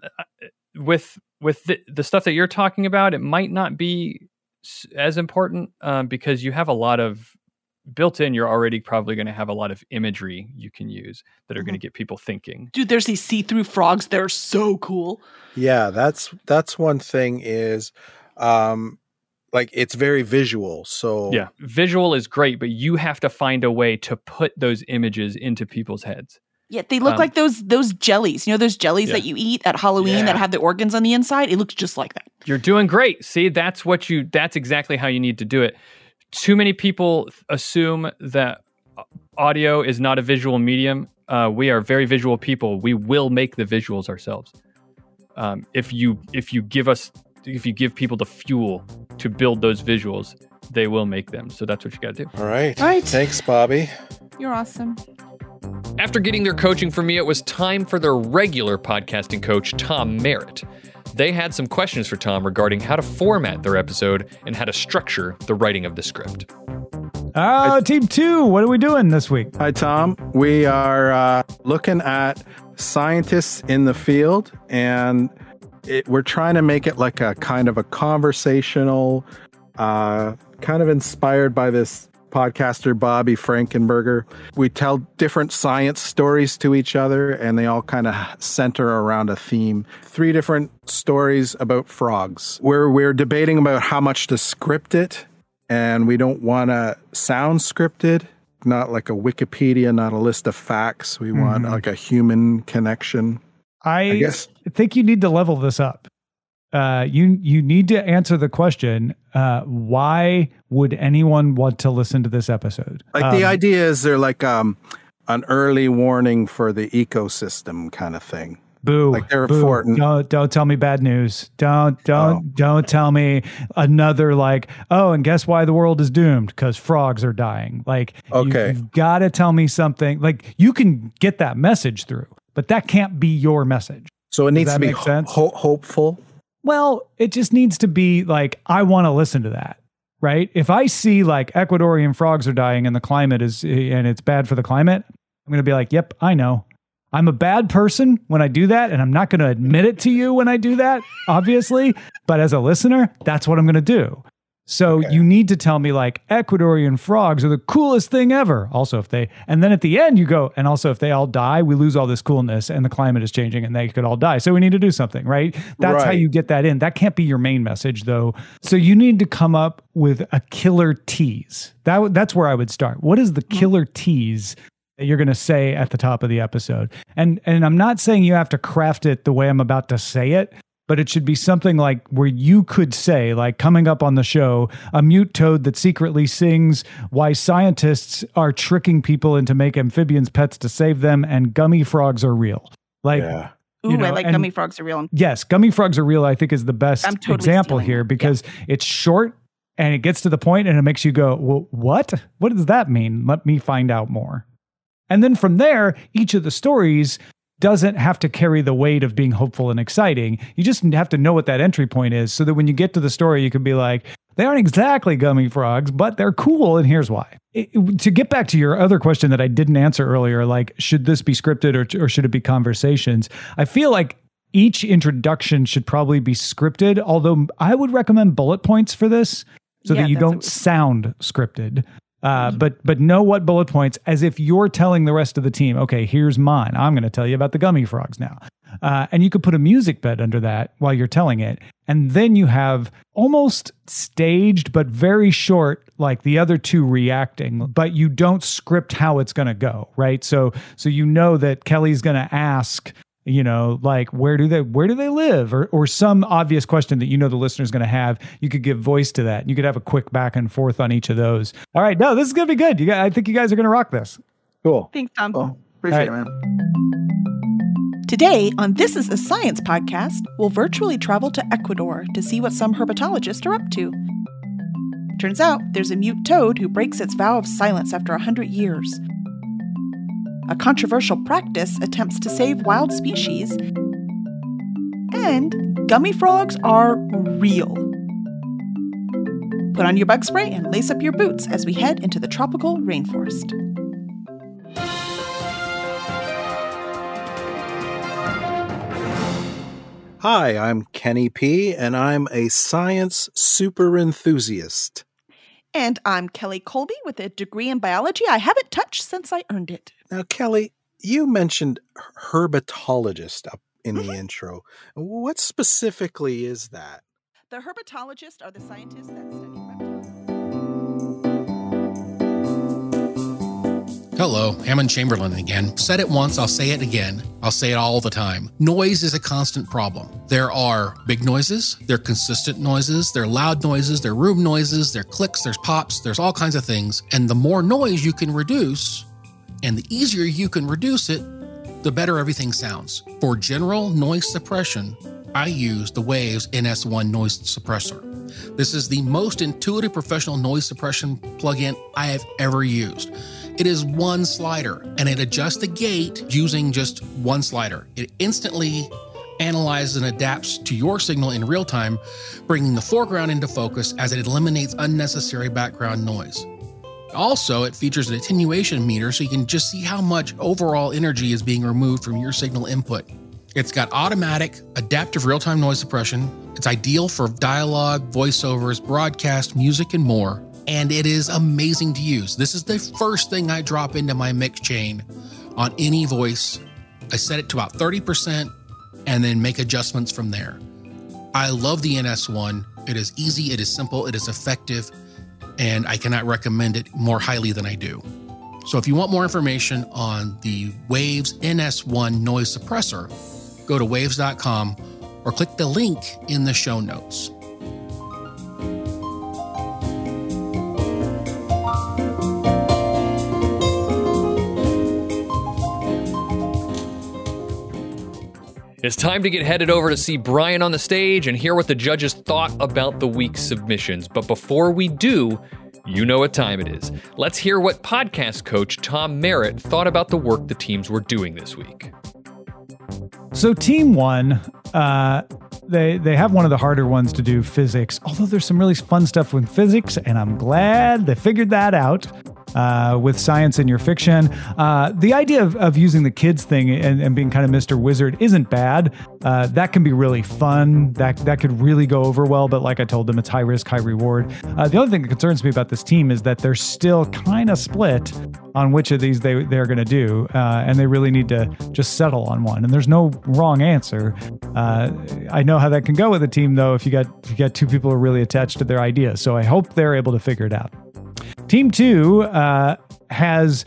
with with the, the stuff that you're talking about, it might not be as important um, because you have a lot of built in. You're already probably going to have a lot of imagery you can use that are mm-hmm. going to get people thinking. Dude, there's these see-through frogs. They're so cool. Yeah, that's that's one thing. Is um, like it's very visual. So yeah, visual is great, but you have to find a way to put those images into people's heads. Yeah, they look um, like those those jellies. You know those jellies yeah. that you eat at Halloween yeah. that have the organs on the inside? It looks just like that. You're doing great. See, that's what you that's exactly how you need to do it. Too many people assume that audio is not a visual medium. Uh, we are very visual people. We will make the visuals ourselves. Um, if you if you give us if you give people the fuel to build those visuals, they will make them. So that's what you got to do. All right. All right. Thanks, Bobby. You're awesome. After getting their coaching from me, it was time for their regular podcasting coach, Tom Merritt. They had some questions for Tom regarding how to format their episode and how to structure the writing of the script. Oh, team two, what are we doing this week? Hi, Tom. We are uh, looking at scientists in the field, and it, we're trying to make it like a kind of a conversational, uh, kind of inspired by this podcaster Bobby Frankenberger. We tell different science stories to each other, and they all kind of center around a theme. Three different stories about frogs, where we're debating about how much to script it, and we don't want to sound scripted. Not like a Wikipedia, not a list of facts. We mm-hmm. want like a human connection. I, I guess. think you need to level this up uh, you you need to answer the question: uh, Why would anyone want to listen to this episode? Like um, the idea is they're like um, an early warning for the ecosystem kind of thing. Boo! Like they're boo. important. Don't don't tell me bad news. Don't don't oh. don't tell me another like oh and guess why the world is doomed because frogs are dying. Like okay, you, you've got to tell me something. Like you can get that message through, but that can't be your message. So it needs to be ho- hopeful. Well, it just needs to be like, I want to listen to that, right? If I see like Ecuadorian frogs are dying and the climate is, and it's bad for the climate, I'm going to be like, yep, I know. I'm a bad person when I do that, and I'm not going to admit it to you when I do that, obviously. But as a listener, that's what I'm going to do. So okay. you need to tell me like Ecuadorian frogs are the coolest thing ever. Also, if they, and then at the end you go, and also if they all die, we lose all this coolness and the climate is changing and they could all die. So we need to do something, right? That's right. how you get that in. That can't be your main message though. So you need to come up with a killer tease. That, that's where I would start. What is the hmm. killer tease that you're going to say at the top of the episode. And and I'm not saying you have to craft it the way I'm about to say it, but it should be something like where you could say, like coming up on the show, a mute toad that secretly sings why scientists are tricking people into make amphibians pets to save them, and gummy frogs are real. Like, yeah. Ooh, you know, I like gummy frogs are real. Yes, gummy frogs are real. I think is the best totally example here because yeah. it's short and it gets to the point and it makes you go, "Well, what? What does that mean? Let me find out more." And then from there, each of the stories doesn't have to carry the weight of being hopeful and exciting. You just have to know what that entry point is so that when you get to the story, you can be like, they aren't exactly gummy frogs, but they're cool. And here's why. It, to get back to your other question that I didn't answer earlier, like, should this be scripted or, or should it be conversations? I feel like each introduction should probably be scripted, although I would recommend bullet points for this so yeah, that you don't sound scripted. Uh, but but know what bullet points as if you're telling the rest of the team. Okay, here's mine. I'm going to tell you about the gummy frogs now, uh, and you could put a music bed under that while you're telling it, and then you have almost staged but very short, like the other two reacting, but you don't script how it's going to go, right? So so you know that Kelly's going to ask you know like where do they where do they live? Or or some obvious question that you know the listener is going to have you could give voice to that. You could have a quick back and forth on each of those. All right no this is going to be good. You guys, i think you guys are going to rock this. Cool. Thanks tom. Cool. appreciate right. it man. Today on this is a science podcast we'll virtually travel to ecuador to see what some herpetologists are up to. Turns out there's a mute toad who breaks its vow of silence after a 100 years a controversial practice attempts to save wild species, and gummy frogs are real. Put on your bug spray and lace up your boots as we head into the tropical rainforest. Hi, I'm Kenny P, and I'm a science super enthusiast. And I'm Kelly Colby with a degree in biology I haven't touched since I earned it. Now, Kelly, you mentioned herpetologist up in the mm-hmm. intro. What specifically is that? The herpetologists are the scientists that study Hello, Hammond Chamberlain again. Said it once, I'll say it again. I'll say it all the time. Noise is a constant problem. There are big noises, there are consistent noises, there are loud noises, there are room noises, there are clicks, there's pops, there's all kinds of things. And the more noise you can reduce, and the easier you can reduce it, the better everything sounds. For general noise suppression, I use the Waves NS1 noise suppressor. This is the most intuitive professional noise suppression plugin I have ever used. It is one slider and it adjusts the gate using just one slider. It instantly analyzes and adapts to your signal in real time, bringing the foreground into focus as it eliminates unnecessary background noise. Also, it features an attenuation meter so you can just see how much overall energy is being removed from your signal input. It's got automatic, adaptive real time noise suppression. It's ideal for dialogue, voiceovers, broadcast, music, and more. And it is amazing to use. This is the first thing I drop into my mix chain on any voice. I set it to about 30% and then make adjustments from there. I love the NS1. It is easy, it is simple, it is effective, and I cannot recommend it more highly than I do. So if you want more information on the Waves NS1 noise suppressor, go to waves.com or click the link in the show notes. It's time to get headed over to see Brian on the stage and hear what the judges thought about the week's submissions. But before we do, you know what time it is. Let's hear what podcast coach Tom Merritt thought about the work the teams were doing this week. So team one, uh, they they have one of the harder ones to do physics. Although there's some really fun stuff with physics, and I'm glad they figured that out uh, with science in your fiction. Uh, the idea of, of using the kids thing and, and being kind of Mr. Wizard isn't bad. Uh, that can be really fun. That that could really go over well. But like I told them, it's high risk, high reward. Uh, the other thing that concerns me about this team is that they're still kind of split on which of these they they're going to do, uh, and they really need to just settle on one. And there's no wrong answer. Uh, I know how that can go with a team though if you got if you got two people who are really attached to their idea. So I hope they're able to figure it out. Team two uh, has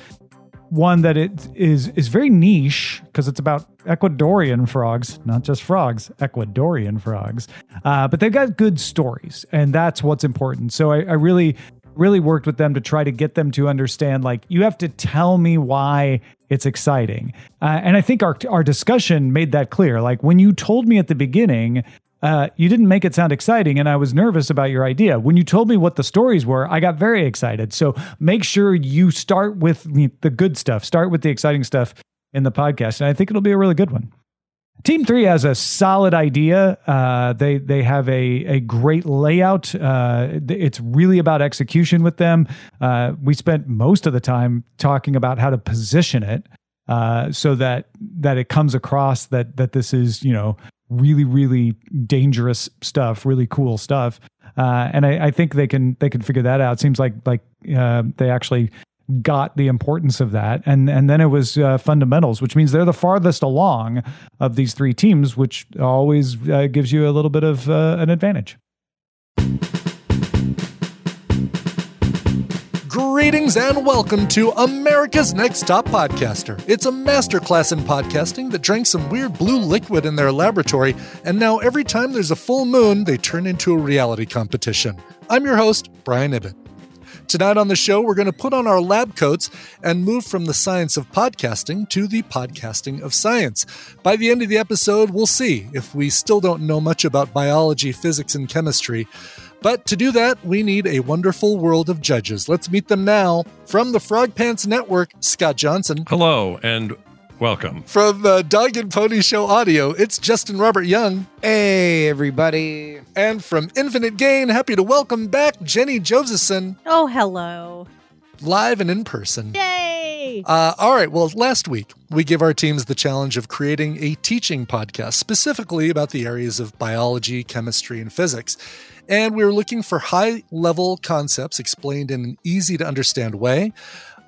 one that it is is very niche because it's about Ecuadorian frogs, not just frogs, Ecuadorian frogs. Uh, but they've got good stories, and that's what's important. So I, I really, really worked with them to try to get them to understand. Like you have to tell me why it's exciting, uh, and I think our our discussion made that clear. Like when you told me at the beginning uh, you didn't make it sound exciting, and I was nervous about your idea. When you told me what the stories were, I got very excited. So make sure you start with the good stuff, start with the exciting stuff in the podcast, and I think it'll be a really good one. Team three has a solid idea. Uh, they they have a a great layout. Uh, it's really about execution with them. Uh, we spent most of the time talking about how to position it uh, so that that it comes across that that this is you know really really dangerous stuff really cool stuff. Uh, and I, I, think they can they can figure that out. Seems like like uh, they actually got the importance of that. And and then it was uh, fundamentals which means they're the farthest along of these three teams which always uh, gives you a little bit of uh, an advantage Greetings and welcome to America's Next Top Podcaster. It's a masterclass in podcasting that drank some weird blue liquid in their laboratory, and now every time there's a full moon, they turn into a reality competition. I'm your host, Brian Ibbott. Tonight on the show, we're going to put on our lab coats and move from the science of podcasting to the podcasting of science. By the end of the episode, we'll see if we still don't know much about biology, physics, and chemistry. But to do that, we need a wonderful world of judges. Let's meet them now. From the Frog Pants Network, Scott Johnson. Hello, and welcome. From the Dog and Pony Show Audio, it's Justin Robert Young. Hey, everybody. And from Infinite Gain, happy to welcome back Jenny Josephson. Oh, hello. Live and in person. Yay! Uh, all right. Well, last week we give our teams the challenge of creating a teaching podcast specifically about the areas of biology, chemistry, and physics. And we were looking for high level concepts explained in an easy to understand way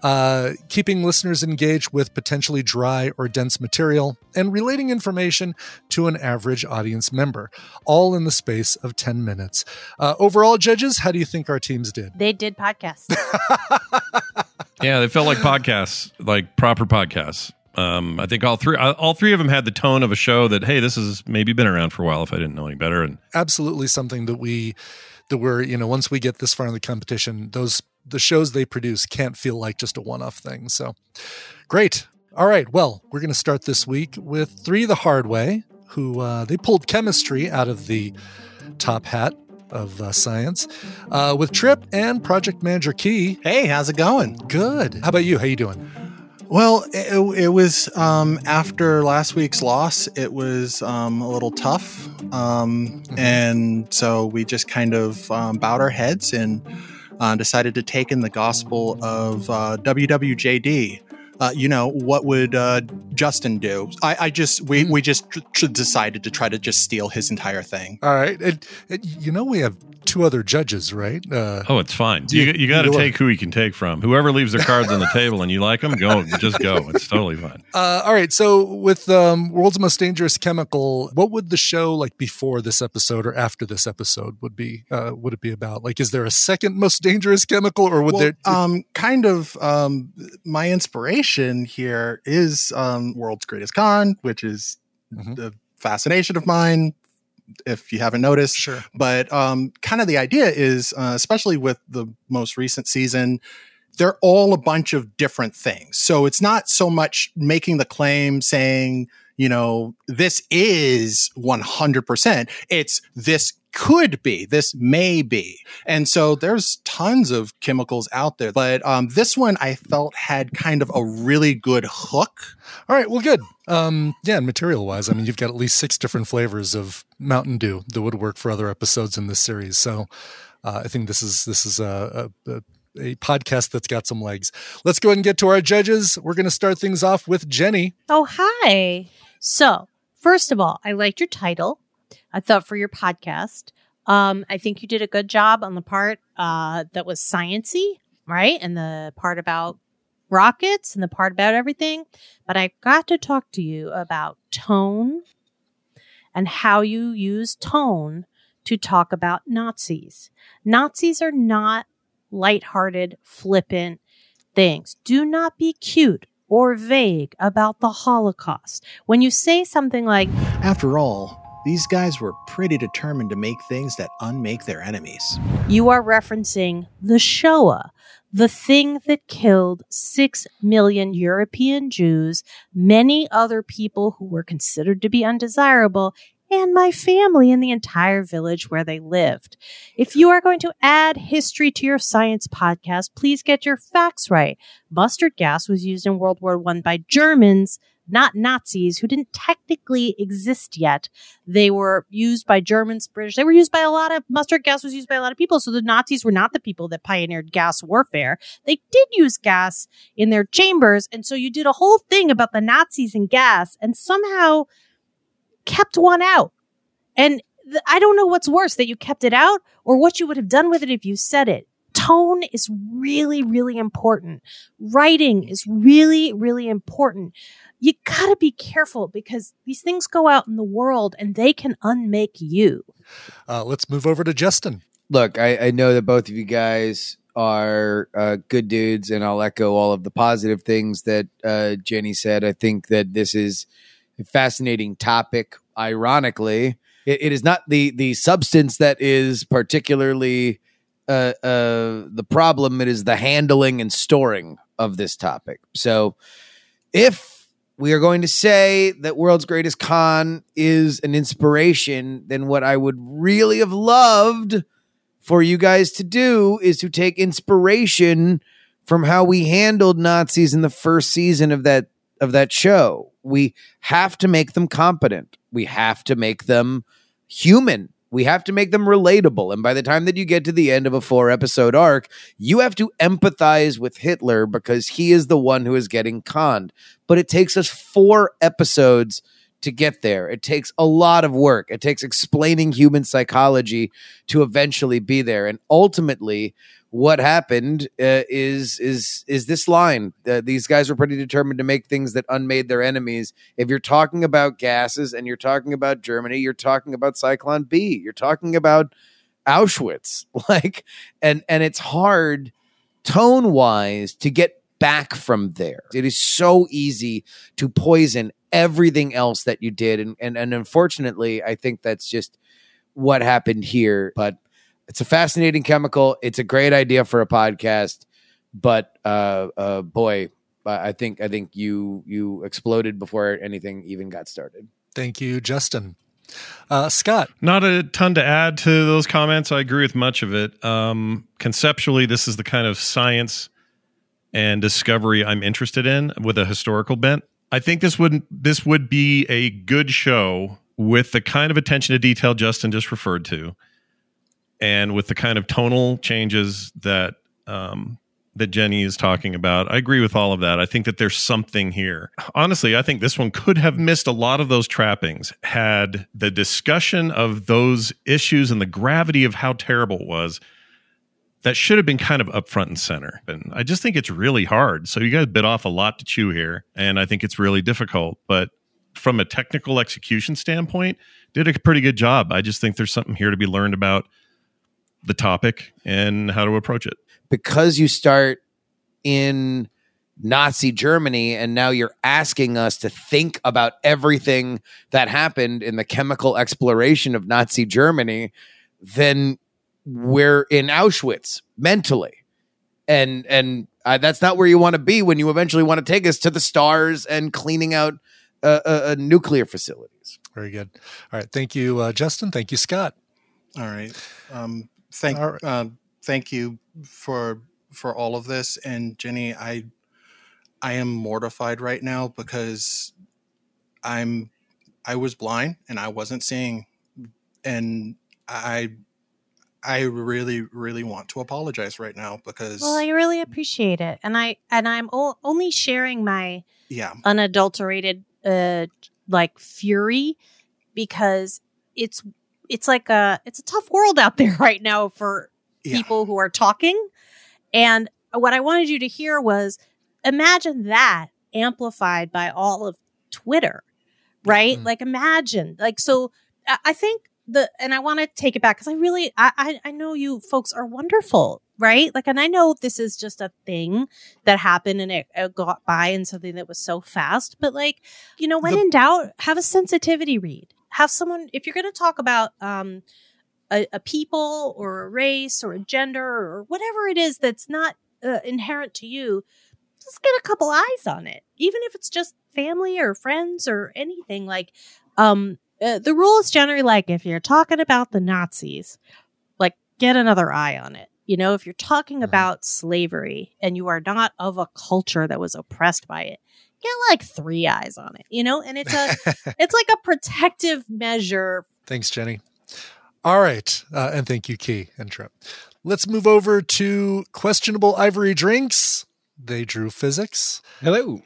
uh, keeping listeners engaged with potentially dry or dense material, and relating information to an average audience member, all in the space of 10 minutes. Uh, overall, judges, how do you think our teams did? They did podcasts. <laughs> yeah, they felt like podcasts, like proper podcasts. Um, I think all three, uh, all three of them had the tone of a show that, hey, this has maybe been around for a while. If I didn't know any better, and absolutely something that we, that we're, you know, once we get this far in the competition, those the shows they produce can't feel like just a one-off thing. So great. All right. Well, we're going to start this week with three the hard way, who uh, they pulled chemistry out of the top hat of uh, science uh, with Trip and project manager Key. Hey, how's it going? Good. How about you? How you doing? Well, it, it was um, after last week's loss. It was um, a little tough, um, mm-hmm. and so we just kind of um, bowed our heads and uh, decided to take in the gospel of uh, WWJD. Uh, you know what would uh, Justin do? I, I just we we just tr- decided to try to just steal his entire thing. All right, and, and you know we have two other judges, right? Uh, oh, it's fine. You, you got to take who you can take from. Whoever leaves their cards on the table and you like them, go. Just go. It's totally fine. <laughs> Uh, all right. So with um, World's Most Dangerous Chemical, what would the show like before this episode or after this episode would be? Uh, would it be about? Like, is there a second most dangerous chemical, or would well, there? Um, kind of. Um, my inspiration here is um, World's Greatest Con, which is mm-hmm. the fascination of mine if you haven't noticed. Sure. But um, kind of the idea is, uh, especially with the most recent season, they're all a bunch of different things. So it's not so much making the claim saying, you know, this is 100%. It's this could be, this may be. And so there's tons of chemicals out there. But um, this one I felt had kind of a really good hook. All right, well, good. Um, yeah, and material wise, I mean, you've got at least six different flavors of Mountain Dew that would work for other episodes in this series. So uh, I think this is this is a, a, a podcast that's got some legs. Let's go ahead and get to our judges. We're going to start things off with Jenny. Oh, hi. So, first of all, I liked your title. I thought for your podcast. Um, I think you did a good job on the part uh, that was sciency, right? And the part about rockets and the part about everything. But I've got to talk to you about tone and how you use tone to talk about Nazis. Nazis are not lighthearted, flippant things. Do not be cute or vague about the Holocaust. When you say something like, After all, these guys were pretty determined to make things that unmake their enemies. You are referencing the Shoah, the thing that killed six million European Jews, many other people who were considered to be undesirable, and my family in the entire village where they lived. If you are going to add history to your science podcast, please get your facts right. Mustard gas was used in World War I by Germans not Nazis who didn't technically exist yet. They were used by Germans, British. They were used by a lot of mustard gas was used by a lot of people. So the Nazis were not the people that pioneered gas warfare. They did use gas in their chambers. And so you did a whole thing about the Nazis and gas and somehow kept one out. And I don't know what's worse that you kept it out or what you would have done with it if you said it tone is really, really important. Writing is really, really important you gotta be careful because these things go out in the world and they can unmake you. Uh, let's move over to Justin. Look, I, I know that both of you guys are uh, good dudes, and I'll echo all of the positive things that uh, Jenny said. I think that this is a fascinating topic. Ironically, it, it is not the the substance that is particularly uh, uh, the problem; it is the handling and storing of this topic. So, if we are going to say that World's Greatest Con is an inspiration, then what I would really have loved for you guys to do is to take inspiration from how we handled Nazis in the first season of that of that show. We have to make them competent. We have to make them human. We have to make them relatable. And by the time that you get to the end of a four episode arc, you have to empathize with Hitler because he is the one who is getting conned. But it takes us four episodes to get there. It takes a lot of work. It takes explaining human psychology to eventually be there. And ultimately, what happened uh, is is is this line. Uh, these guys were pretty determined to make things that unmade their enemies. If you're talking about gases and you're talking about Germany, you're talking about Zyklon B. You're talking about Auschwitz. <laughs> Like, and and it's hard tone wise to get back from there. It is so easy to poison everything else that you did, and and and unfortunately, I think that's just what happened here. But it's a fascinating chemical. It's a great idea for a podcast, but uh, uh, boy, I think I think you you exploded before anything even got started. Thank you, Justin. Uh, Scott, not a ton to add to those comments. I agree with much of it. Um, conceptually, this is the kind of science and discovery I'm interested in with a historical bent. I think this would this would be a good show with the kind of attention to detail Justin just referred to and with the kind of tonal changes that um, that Jenny is talking about, I agree with all of that. I think that there's something here. Honestly, I think this one could have missed a lot of those trappings had the discussion of those issues and the gravity of how terrible it was. That should have been kind of up front and center. And I just think it's really hard. So you guys bit off a lot to chew here. And I think it's really difficult. But from a technical execution standpoint, did a pretty good job. I just think there's something here to be learned about the topic and how to approach it. Because you start in Nazi Germany and now you're asking us to think about everything that happened in the chemical exploration of Nazi Germany, then we're in Auschwitz mentally. And and uh, that's not where you want to be when you eventually want to take us to the stars and cleaning out uh, uh, uh nuclear facilities. Very good. All right. Thank you, uh, Justin. Thank you, Scott. All right. Um, thank right. uh, thank you for for all of this and jenny i i am mortified right now because i'm i was blind and i wasn't seeing and i i really really want to apologize right now because well i really appreciate it and i and i'm o- only sharing my yeah unadulterated uh like fury because it's it's like a it's a tough world out <laughs> there right now for yeah. people who are talking. And what I wanted you to hear was imagine that amplified by all of Twitter, right? Mm-hmm. Like imagine, like so. I think the and I want to take it back because I really I, I I know you folks are wonderful, right? Like, and I know this is just a thing that happened and it, it got by and something that was so fast, but like, you know, when the, in doubt, have a sensitivity read have someone if you're going to talk about um, a, a, people or a race or a gender or whatever it is that's not uh, inherent to you just get a couple eyes on it even if it's just family or friends or anything like um, uh, the rule is generally like if you're talking about the nazis like get another eye on it you know if you're talking mm-hmm. about slavery and you are not of a culture that was oppressed by it get like three eyes on it, you know? And it's a <laughs> it's like a protective measure. Thanks, Jenny. All right. Uh, and thank you, Key and Trip. Let's move over to questionable ivory drinks. They drew physics. Hello.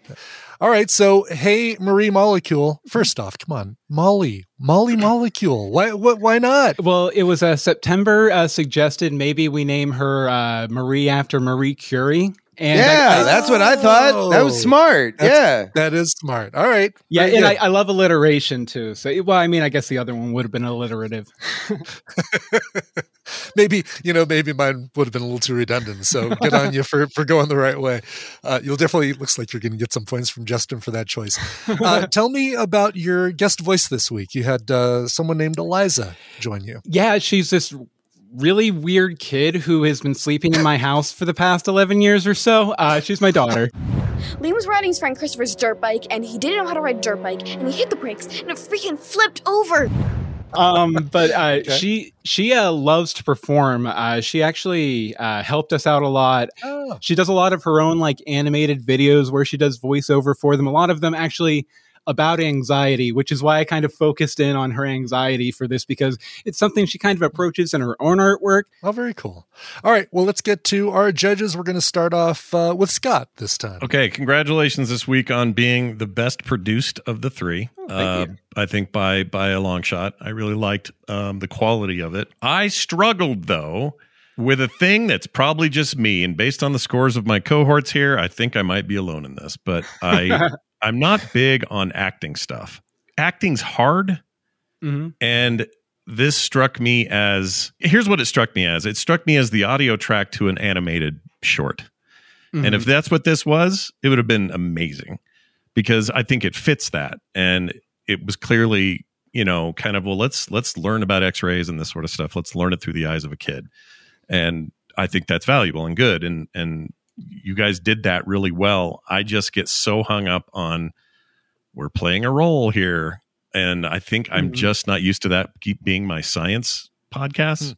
All right. So, hey, Marie Molecule. First off, come on, Molly, Molly <clears throat> Molecule. Why? Wh- why not? Well, it was a uh, September uh, suggested. Maybe we name her uh, Marie after Marie Curie. And yeah, I, I, that's what I thought. That was oh. smart. yeah, that is smart. All right. Yeah, Very and I, I, love alliteration too. So, well, I mean, I guess the other one would have been alliterative. <laughs> maybe you know, maybe mine would have been a little too redundant. So, <laughs> good on you for for going the right way. Uh, you'll definitely looks like you're going to get some points from Justin for that choice. Uh, <laughs> tell me about your guest voice this week. You had uh, someone named Eliza join you. Yeah, she's this really weird kid who has been sleeping in my house for the past 11 years or so. Uh, she's my daughter. Liam was riding his friend Christopher's dirt bike, and he didn't know how to ride a dirt bike, and he hit the brakes, and it freaking flipped over. um but uh she she uh loves to perform uh she actually uh helped us out a lot Oh. she does a lot of her own like animated videos where she does voiceover for them a lot of them actually about anxiety which is why i kind of focused in on her anxiety for this because it's something she kind of approaches in her own artwork Oh, very cool. All right. Well, let's get to our judges. We're going to start off uh, with Scott this time. Okay, congratulations this week on being the best produced of the three. uh, I think by by a long shot. I really liked um, the quality of it. I struggled though with a thing that's probably just me, and based on the scores of my cohorts here, I think I might be alone in this. But I <laughs> I'm not big on acting stuff. Acting's hard, Mhm. and this struck me as here's what it struck me as. It struck me as the audio track to an animated short. And if that's what this was, it would have been amazing because I think it fits that. And it was clearly, you know, kind of, well, let's let's learn about x-rays and this sort of stuff. Let's learn it through the eyes of a kid. And I think that's valuable and good. And and you guys did that really well. I just get so hung up on we're playing a role here. And I think I'm Mhm. just not used to that keep being my science podcast.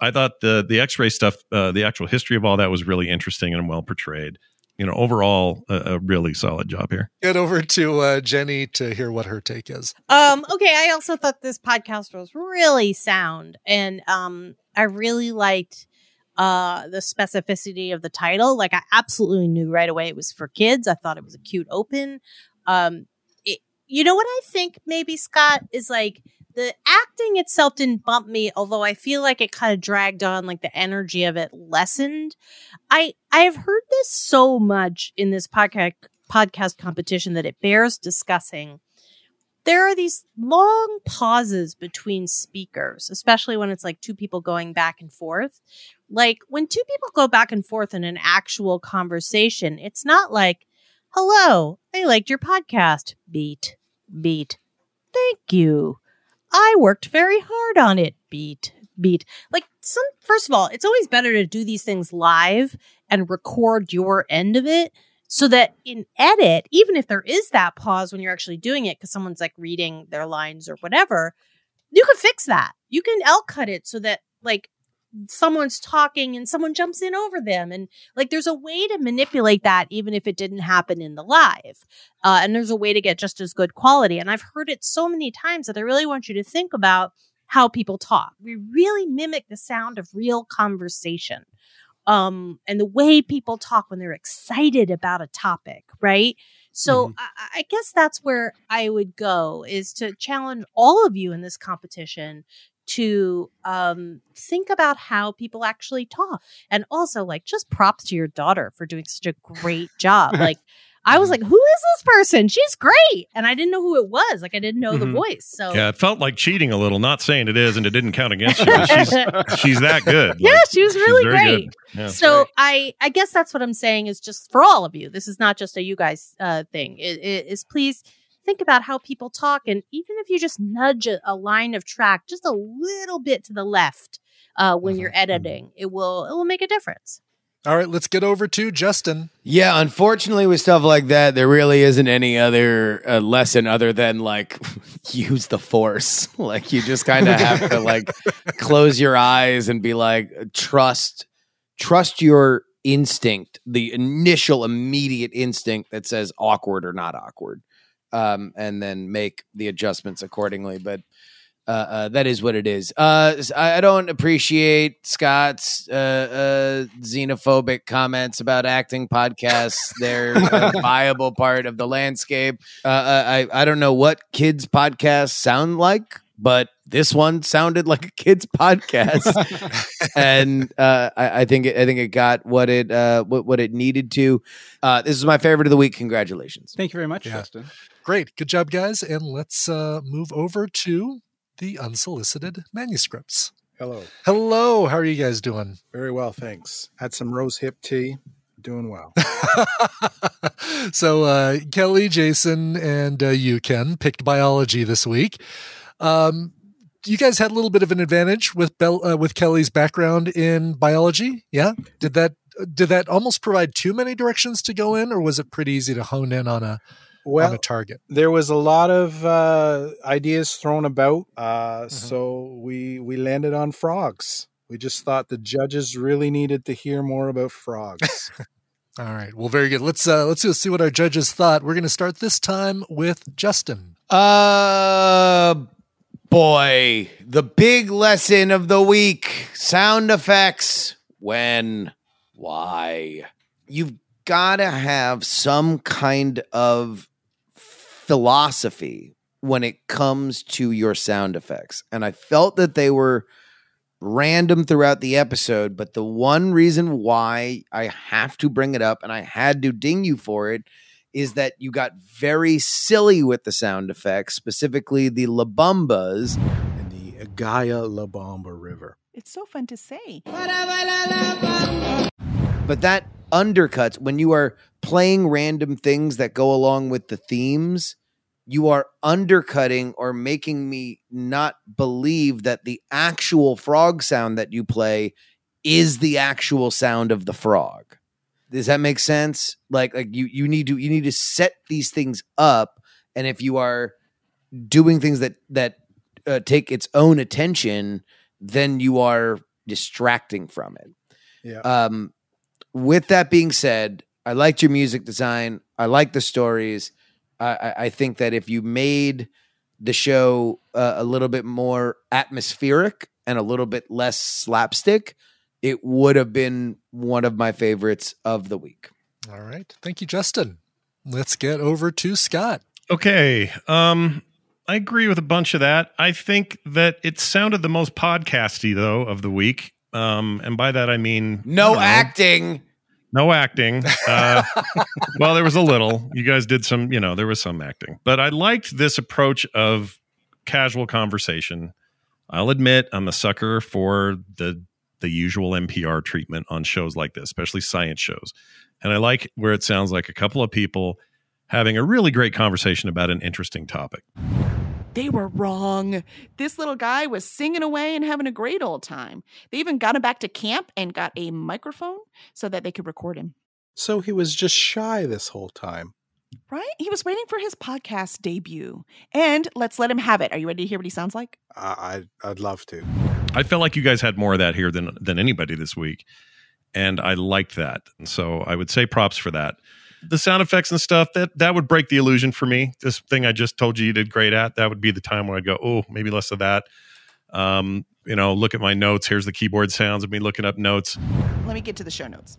I thought the the X-ray stuff, uh, the actual history of all that was really interesting and well portrayed. You know, overall, a, a really solid job here. Get over to uh, Jenny to hear what her take is. Um, okay, I also thought this podcast was really sound and um I really liked uh the specificity of the title. Like I absolutely knew right away it was for kids. I thought it was a cute open. Um it, you know what I think maybe Scott is like the acting itself didn't bump me, although I feel like it kind of dragged on, like the energy of it lessened. I I have heard this so much in this podcast podcast competition that it bears discussing there are these long pauses between speakers, especially when it's like two people going back and forth. Like when two people go back and forth in an actual conversation, it's not like, hello, I liked your podcast. Beat, beat. Thank you. I worked very hard on it. Beat, beat. Like some, first of all, it's always better to do these things live and record your end of it so that in edit, even if there is that pause when you're actually doing it, because someone's like reading their lines or whatever, you can fix that. You can L cut it so that like someone's talking and someone jumps in over them. And like there's a way to manipulate that even if it didn't happen in the live. Uh, and there's a way to get just as good quality. And I've heard it so many times that I really want you to think about how people talk. We really mimic the sound of real conversation um and the way people talk when they're excited about a topic right? So I, I guess that's where i would go is to challenge all of you in this competition to um think about how people actually talk. And also like just props to your daughter for doing such a great job. <laughs> Like i was like who is this person she's great and i didn't know who it was like i didn't know the Mhm. voice so Yeah, it felt like cheating a little. Not saying it is, and it didn't count against you. she's <laughs> she's that good. yeah, she was really great. Yeah. so I I guess that's what I'm saying is just for all of you. This is not just a you guys uh, thing. It, it is please think about how people talk, and even if you just nudge a, a line of track just a little bit to the left uh, when you're editing, it will it will make a difference. All right, let's get over to Justin. Yeah, unfortunately, with stuff like that, there really isn't any other uh, lesson other than like <laughs> use the force. <laughs> Like you just kind of have to like <laughs> close your eyes and be like trust, trust your instinct, the initial immediate instinct that says awkward or not awkward, um, and then make the adjustments accordingly. But uh, uh, that is what it is. Uh, s- I, I don't appreciate Scott's uh, uh, xenophobic comments about acting podcasts. They're <laughs> a viable part of the landscape. Uh, uh, I I don't know what kids podcasts sound like, but this one sounded like a kids podcast, <laughs> and uh, I, I think it, I think it got what it uh, what what it needed to. Uh, this is my favorite of the week. Congratulations! Thank you very much, Justin. Great. Good job, guys. And let's uh, move over to the unsolicited manuscripts. Hello. Hello. How are you guys doing? Very well, thanks. Had some rose hip tea. Doing well. <laughs> so uh, Kelly, Jason, and uh, you, Ken, picked biology this week. Um, you guys had a little bit of an advantage with Bell, uh, with Kelly's background in biology. Yeah, did that did that almost provide too many directions to go in, or was it pretty easy to hone in on a well, on a target? There was a lot of uh, ideas thrown about, uh, Mm-hmm. so we we landed on frogs. We just thought the judges really needed to hear more about frogs. <laughs> All right. Well, very good. Let's uh let's see what our judges thought. We're going to start this time with Justin. Uh, boy, the big lesson of the week sound effects. When, why? You've got to have some kind of philosophy when it comes to your sound effects. And I felt that they were random throughout the episode, but the one reason why I have to bring it up and I had to ding you for it is that you got very silly with the sound effects, specifically the Labumbas and the Gaia Labamba River. It's so fun to say. But that undercuts when you are playing random things that go along with the themes, you are undercutting or making me not believe that the actual frog sound that you play is the actual sound of the frog. Does that make sense? Like like you you need to you need to set these things up and if you are doing things that that uh, take its own attention, then you are distracting from it. Yeah. Um, with that being said, I liked your music design. I like the stories. I, I, I think that if you made the show uh, a little bit more atmospheric and a little bit less slapstick, it would have been one of my favorites of the week. All right. Thank you, Justin. Let's get over to Scott. Okay. Um, I agree with a bunch of that. I think that it sounded the most podcasty though of the week. Um, and by that I mean No I don't know, acting. No acting. Uh, well, there was a little. You guys did some, you know, there was some acting. But I liked this approach of casual conversation. I'll admit I'm a sucker for the the usual NPR treatment on shows like this, especially science shows. And I like where it sounds like a couple of people having a really great conversation about an interesting topic. They were wrong. This little guy was singing away and having a great old time. They even got him back to camp and got a microphone so that they could record him. so he was just shy this whole time. Right? He was waiting for his podcast debut. And let's let him have it. Are you ready to hear what he sounds like? I, I I'd love to. I felt like you guys had more of that here than than anybody this week, and I liked that. And so I would say props for that. The sound effects and stuff that that would break the illusion for me. This thing I just told you you did great at. That would be the time where I'd go, oh, maybe less of that. Um, you know, look at my notes. Here's the keyboard sounds of me looking up notes. Let me get to the show notes.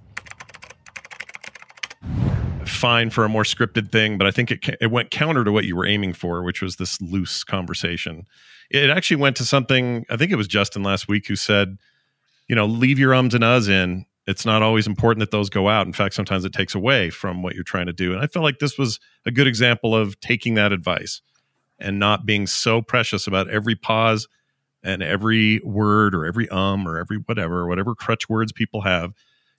Fine for a more scripted thing, but I think it it went counter to what you were aiming for, which was this loose conversation. It actually went to something. I think it was Justin last week who said, you know, leave your ums and uhs in. It's not always important that those go out. In fact, sometimes it takes away from what you're trying to do. And I felt like this was a good example of taking that advice and not being so precious about every pause and every word or every um or every whatever, whatever crutch words people have.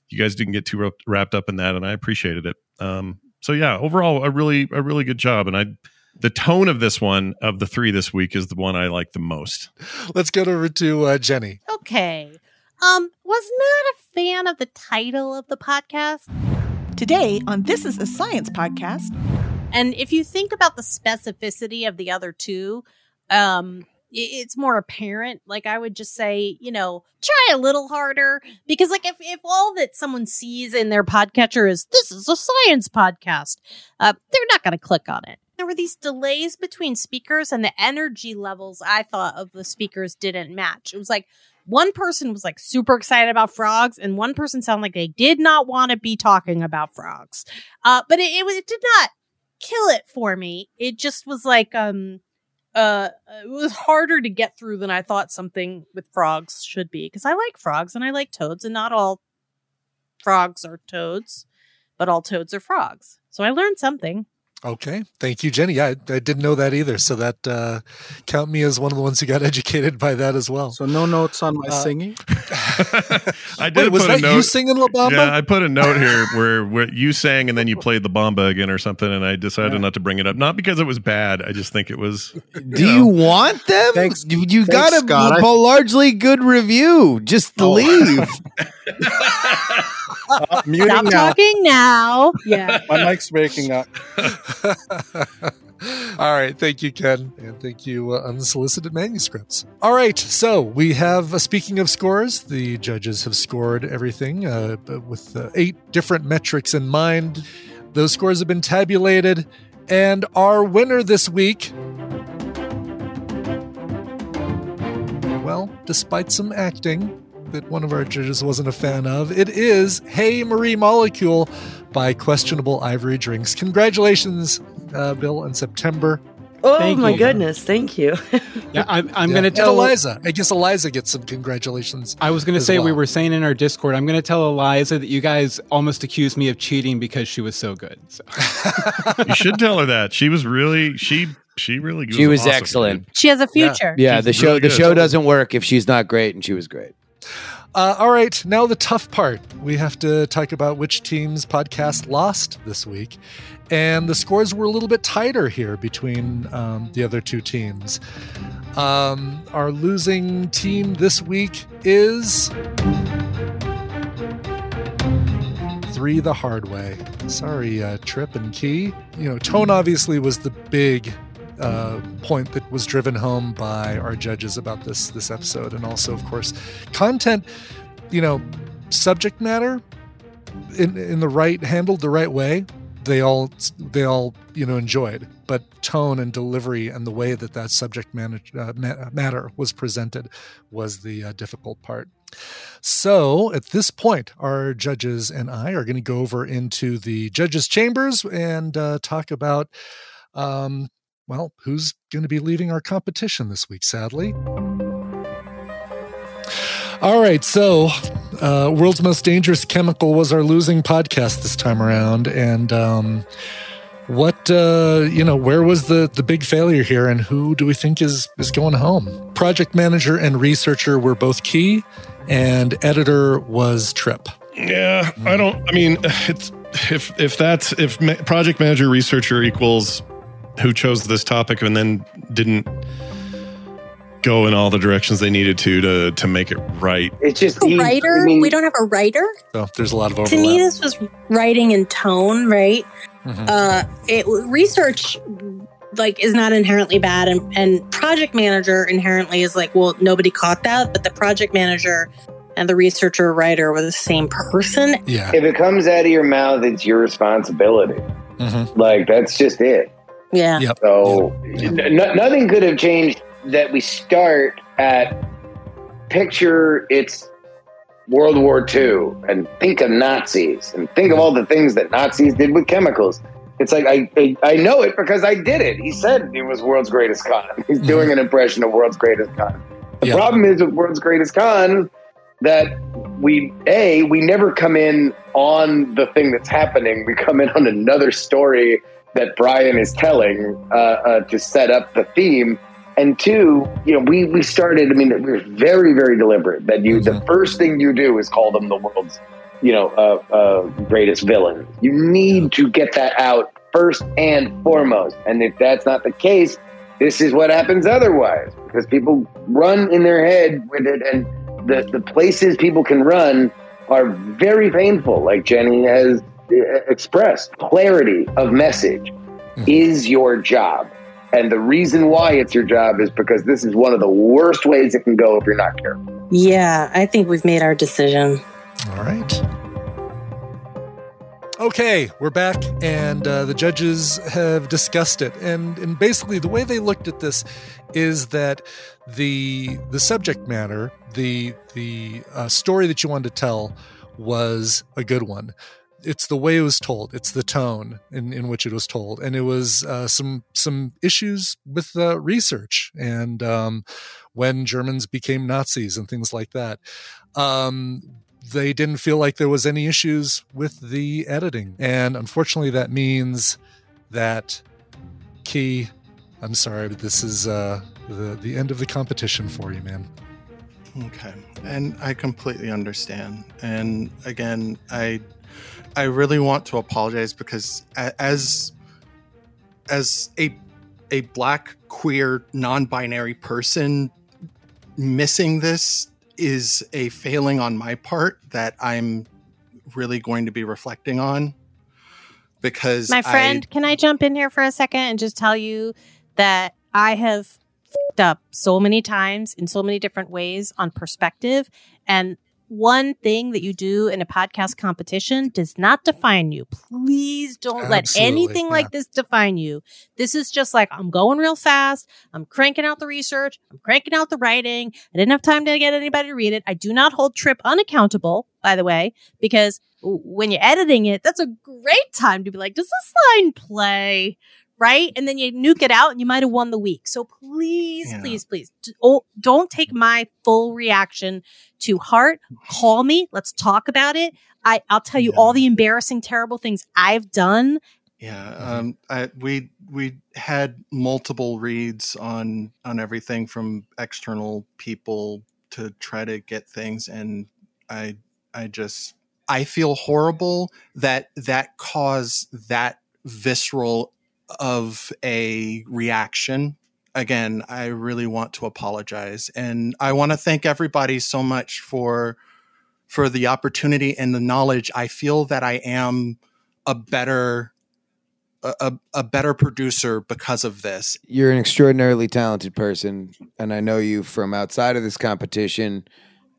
You guys didn't get too wrapped up in that, and I appreciated it. Um, so yeah, overall, a really a really good job. And I, the tone of this one of the three this week is the one I like the most. Let's get over to uh, Jenny. Okay. Um, was not a fan of the title of the podcast. Today on This is a Science podcast. And if you think about the specificity of the other two, um, it's more apparent. Like I would just say, you know, try a little harder because, like, if if all that someone sees in their podcatcher is this is a science podcast, uh, they're not going to click on it. There were these delays between speakers, and the energy levels I thought of the speakers didn't match. It was like one person was like super excited about frogs, and one person sounded like they did not want to be talking about frogs. Uh, but it, it it did not kill it for me. It just was like um uh it was harder to get through than I thought something with frogs should be because I like frogs and I like toads and not all frogs are toads, but all toads are frogs. So I learned something. Okay, thank you, Jenny. I, I didn't know that either, so that uh, count me as one of the ones who got <laughs> educated by that as well. So no notes on my Uh, singing. <laughs> I did Wait, was put that a note. you singing La Bamba? Yeah, I put a note here where, where you sang and then you played the Bamba again or something, and I decided not to bring it up. Not because it was bad. I just think it was. Do you want them? Thanks- you you thanks, got a Scott. I- b- largely good review. Just Oh. leave. <laughs> Uh, <laughs> muting Stop now. talking now. Yeah. <laughs> My mic's breaking up. <laughs> All right, thank you, Ken, and thank you, uh, unsolicited manuscripts. All right, so we have. Uh, speaking of scores, the judges have scored everything uh, with uh, eight different metrics in mind. Those scores have been tabulated, and our winner this week. Well, despite some acting that one of our judges wasn't a fan of, it is Hey Marie Molecule by Questionable Ivory Drinks. Congratulations, uh, Bill, in September. Oh Thank my you. goodness, thank you. <laughs> Yeah, I'm, I'm Yeah. going to And tell Eliza. I guess Eliza gets some congratulations. I was going to as say we were saying in our Discord. I'm going to tell Eliza that you guys almost accused me of cheating because she was so good. So. <laughs> You should tell her that she was really she she really She was awesome, excellent. dude. She has a future. Yeah, She's the show really the show doesn't work if she's not great, and she was great. Uh, all right, now the tough part. We have to talk about which team's podcast lost this week. And the scores were a little bit tighter here between um, the other two teams. Um, our losing team this week is. Three the hard way. Sorry, uh, Trip and Key. You know, tone obviously was the big uh, point that was driven home by our judges about this this episode, and also, of course, content. You know, subject matter in in the right handled the right way. They all they all you know enjoyed, but tone and delivery and the way that that subject manage, uh, ma- matter was presented was the uh, difficult part. So at this point, our judges and I are going to go over into the judges' chambers and uh, talk about, um, well, who's going to be leaving our competition this week, sadly. All right, so uh, World's Most Dangerous Chemical was our losing podcast this time around. And um, what, uh, you know, where was the, the big failure here and who do we think is, is going home? Project manager and researcher were both key, and editor was Trip. Yeah, I don't. I mean, <sighs> it's if if that's if project manager researcher equals who chose this topic and then didn't go in all the directions they needed to to to make it right. It's just A writer? we don't have a writer? So there's a lot of To me, this was writing and tone, right? Mhm. Uh, it research like is not inherently bad, and, and project manager inherently is like, well, nobody caught that, but the project manager and the researcher or writer were the same person. Yeah. If it comes out of your mouth, it's your responsibility. Mm-hmm. Like that's just it. Yeah. So n- n- nothing could have changed that we start at picture it's World War II and think of Nazis and think of mm-hmm. all the things that Nazis did with chemicals. It's like I, I I know it because I did it. He said it was World's Greatest Con. <laughs> He's doing mm-hmm. an impression of World's Greatest Con. The Yeah. problem is with World's Greatest Con that we a we never come in on the thing that's happening. We come in on another story that Brian is telling uh, uh, to set up the theme. And two, you know, we we started. I mean, we were very very deliberate that you the first thing you do is call them the world's you know uh, uh, greatest villain. You need to get that out first and foremost. And if that's not the case, this is what happens otherwise because people run in their head with it and the, the places people can run are very painful like jenny has expressed clarity of message is your job and the reason why it's your job is because this is one of the worst ways it can go if you're not careful Yeah, I think we've made our decision. All right. Okay, we're back, and uh, the judges have discussed it, and and basically the way they looked at this is that the the subject matter, the the uh, story that you wanted to tell, was a good one. It's the way it was told. It's the tone in, in which it was told, and it was uh, some some issues with uh, research and um, when Germans became Nazis and things like that. Um, they didn't feel like there was any issues with the editing, and unfortunately, that means that Key, I'm sorry, but this is uh, the the end of the competition for you, man. Okay. And I completely understand. And again, I I really want to apologize because as as a a black queer non-binary person missing this is a failing on my part that I'm really going to be reflecting on because My I- friend, can I jump in here for a second and just tell you that I have fed up so many times in so many different ways on perspective. And one thing that you do in a podcast competition does not define you. Please don't let anything yeah. like this define you. This is just like, I'm going real fast. I'm cranking out the research. I'm cranking out the writing. I didn't have time to get anybody to read it. I do not hold Trip unaccountable, by the way, because when you're editing it, that's a great time to be like, does this line play? Right. And then you nuke it out and you might have won the week. So please, Yeah. please, please don't take my full reaction to heart. Call me. Let's talk about it. I, I'll tell you all the embarrassing, terrible things I've done. Yeah, um, I, we we had multiple reads on on everything from external people to try to get things, and I I just I feel horrible that that caused that visceral of a reaction. Again, I really want to apologize, and I want to thank everybody so much for for the opportunity and the knowledge. I feel that I am a better a, a, better producer because of this. You're an extraordinarily talented person, and I know you from outside of this competition.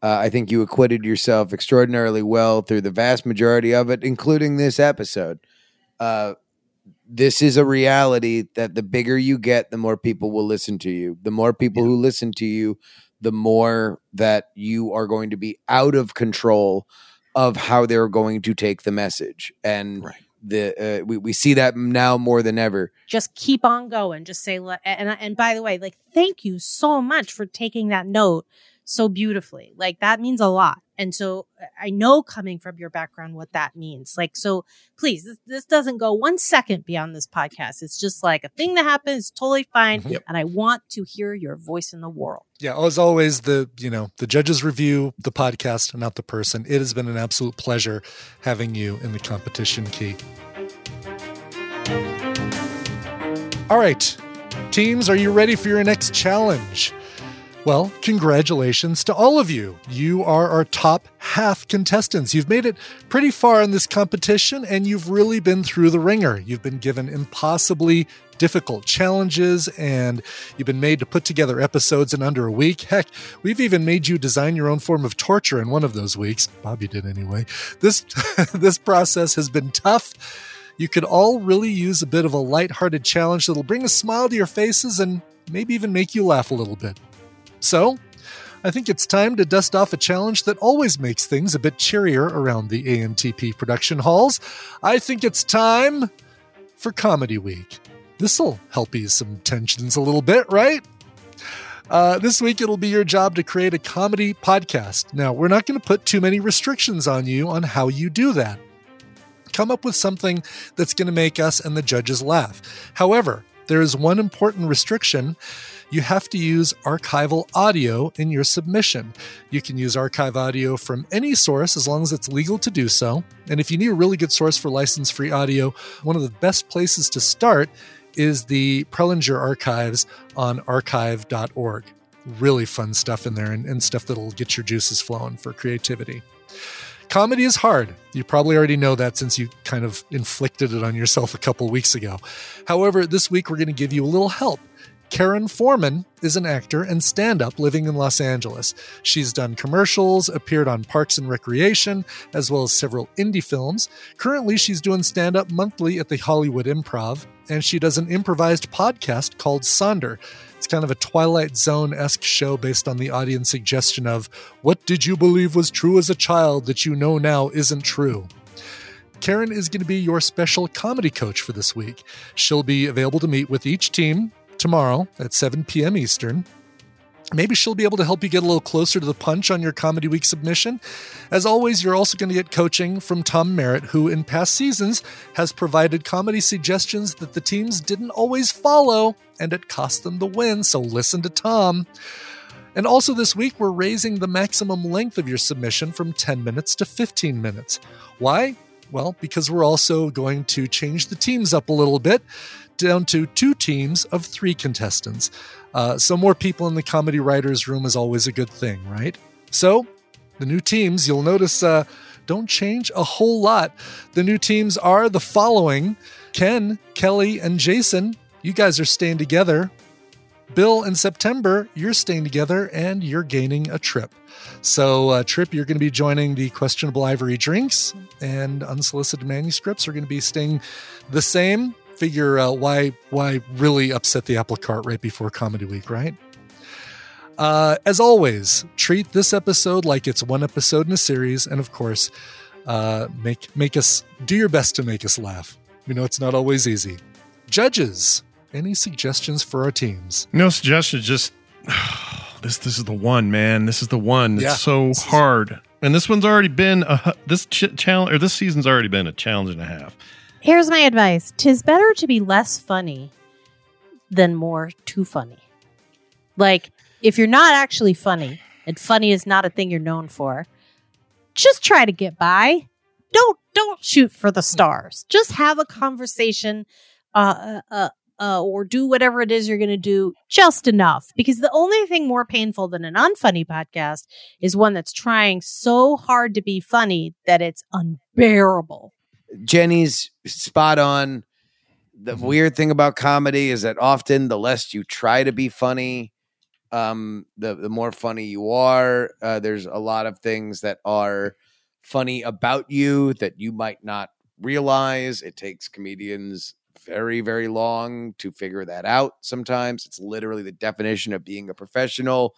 Uh, I think you acquitted yourself extraordinarily well through the vast majority of it, including this episode. Uh, this is a reality that the bigger you get, the more people will listen to you. The more people who listen to you, the more that you are going to be out of control of how they're going to take the message. And the uh, we, we see that now more than ever. just keep on going. Just say, and and by the way, like thank you so much for taking that note so beautifully. Like that means a lot. And so I know coming from your background what that means. Like so, please, this, this doesn't go one second beyond this podcast. It's just like a thing that happens, totally fine. Mm-hmm. And I want to hear your voice in the world. Yeah, as always, the you know the judges review the podcast, not the person. It has been an absolute pleasure having you in the competition, Key. All right, teams, are you ready for your next challenge? Well, congratulations to all of you. You are our top half contestants. You've made it pretty far in this competition and you've really been through the ringer. You've been given impossibly difficult challenges and you've been made to put together episodes in under a week. Heck, we've even made you design your own form of torture in one of those weeks. Bobby did anyway. This <laughs> this process has been tough. You could all really use a bit of a lighthearted challenge that'll bring a smile to your faces and maybe even make you laugh a little bit. So, I think it's time to dust off a challenge that always makes things a bit cheerier around the ANTP production halls. I think it's time for Comedy Week. This'll help ease some tensions a little bit, right? Uh, this week, it'll be your job to create a comedy podcast. Now, we're not going to put too many restrictions on you on how you do that. Come up with something that's going to make us and the judges laugh. However, there is one important restriction. You have to use archival audio in your submission. You can use archive audio from any source as long as it's legal to do so. And if you need a really good source for license free audio, one of the best places to start is the Prelinger archives on archive.org. Really fun stuff in there and, and stuff that'll get your juices flowing for creativity. Comedy is hard. You probably already know that since you kind of inflicted it on yourself a couple weeks ago. However, this week we're going to give you a little help. Karen Foreman is an actor and stand up living in Los Angeles. She's done commercials, appeared on Parks and Recreation, as well as several indie films. Currently, she's doing stand up monthly at the Hollywood Improv, and she does an improvised podcast called Sonder. It's kind of a Twilight Zone esque show based on the audience suggestion of what did you believe was true as a child that you know now isn't true? Karen is going to be your special comedy coach for this week. She'll be available to meet with each team tomorrow at 7 p.m. Eastern. Maybe she'll be able to help you get a little closer to the punch on your Comedy Week submission. As always, you're also going to get coaching from Tom Merritt, who in past seasons has provided comedy suggestions that the teams didn't always follow, and it cost them the win. So listen to Tom. And also this week, we're raising the maximum length of your submission from 10 minutes to 15 minutes. Why? Well, because we're also going to change the teams up a little bit down to two teams of three contestants. Uh, so, more people in the comedy writers' room is always a good thing, right? So, the new teams, you'll notice, uh, don't change a whole lot. The new teams are the following Ken, Kelly, and Jason. You guys are staying together. Bill and September, you're staying together and you're gaining a trip. So, uh, Trip, you're going to be joining the questionable ivory drinks, and unsolicited manuscripts are going to be staying the same. Figure uh, why why really upset the apple cart right before Comedy Week, right? Uh, as always, treat this episode like it's one episode in a series, and of course, uh, make make us do your best to make us laugh. We know it's not always easy. Judges, any suggestions for our teams? No suggestions. Just <sighs> this. This is the one, man. This is the one. It's Yeah. so hard. And this one's already been a this ch- challenge or this season's already been a challenge and a half. Here's my advice Tis better to be less funny than more too funny. Like, if you're not actually funny, and funny is not a thing you're known for, just try to get by. Don't don't shoot for the stars. Just have a conversation, uh, uh, uh, or do whatever it is you're going to do just enough. Because the only thing more painful than an unfunny podcast is one that's trying so hard to be funny that it's unbearable. Jenny's spot on. The weird thing about comedy is that often the less you try to be funny, um, the the more funny you are. Uh, there's a lot of things that are funny about you that you might not realize. It takes comedians very very long to figure that out. Sometimes it's literally the definition of being a professional.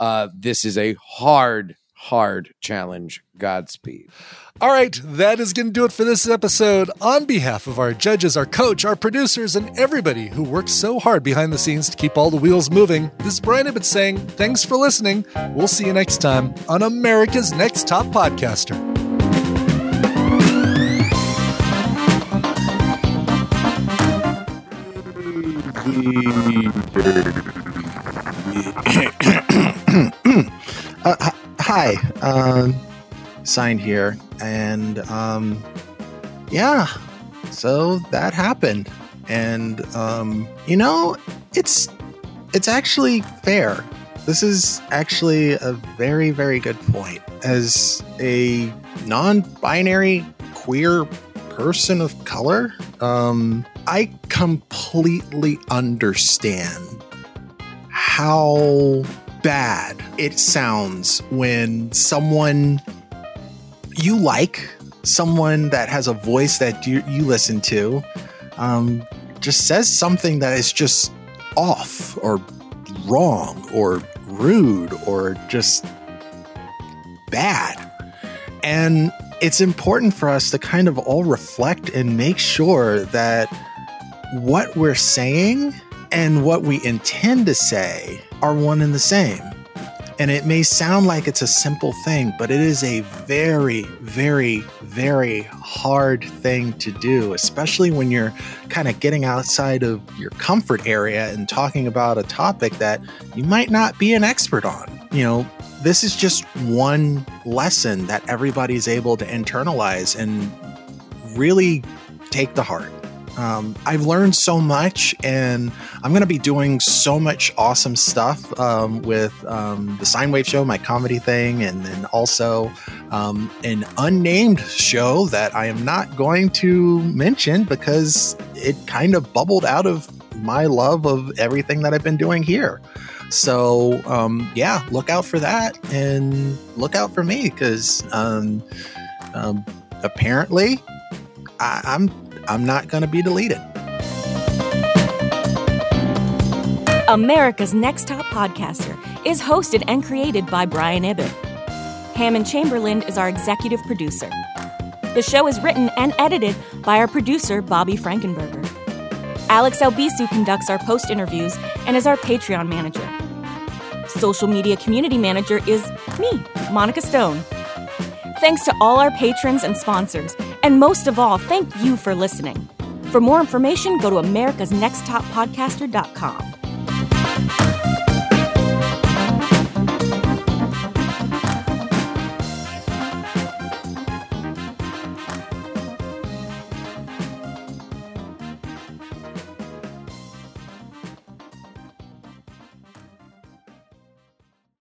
Uh, this is a hard hard challenge. Godspeed. All right, that is going to do it for this episode. On behalf of our judges, our coach, our producers, and everybody who works so hard behind the scenes to keep all the wheels moving, this is Brian Ibbott saying thanks for listening. We'll see you next time on America's Next Top Podcaster. uh, h- hi, um, signed here, and um, yeah, so that happened, and um, you know, it's it's actually fair. This is actually a very very good point. As a non-binary queer person of color, um, I completely understand how bad it sounds when someone you like, someone that has a voice that you, you listen to, um, just says something that is just off or wrong or rude or just bad. And it's important for us to kind of all reflect and make sure that what we're saying and what we intend to say are one and the same. And it may sound like it's a simple thing, but it is a very, very, very hard thing to do, especially when you're kind of getting outside of your comfort area and talking about a topic that you might not be an expert on. You know, this is just one lesson that everybody's able to internalize and really take to heart. Um, I've learned so much, and I'm going to be doing so much awesome stuff um, with um, the Sine Wave Show, my comedy thing, and then also um, an unnamed show that I am not going to mention because it kind of bubbled out of my love of everything that I've been doing here. So, um, yeah, look out for that and look out for me because um, apparently I'm I'm not going to be deleted. America's Next Top Podcaster is hosted and created by Brian Ibbott. Hammond Chamberlain is our executive producer. The show is written and edited by our producer, Bobby Frankenberger. Alex Albisu conducts our post interviews and is our Patreon manager. social media community manager is me, Monica Stone. Thanks to all our patrons and sponsors, and most of all, thank you for listening. For more information, go to americasnexttoppodcaster.com.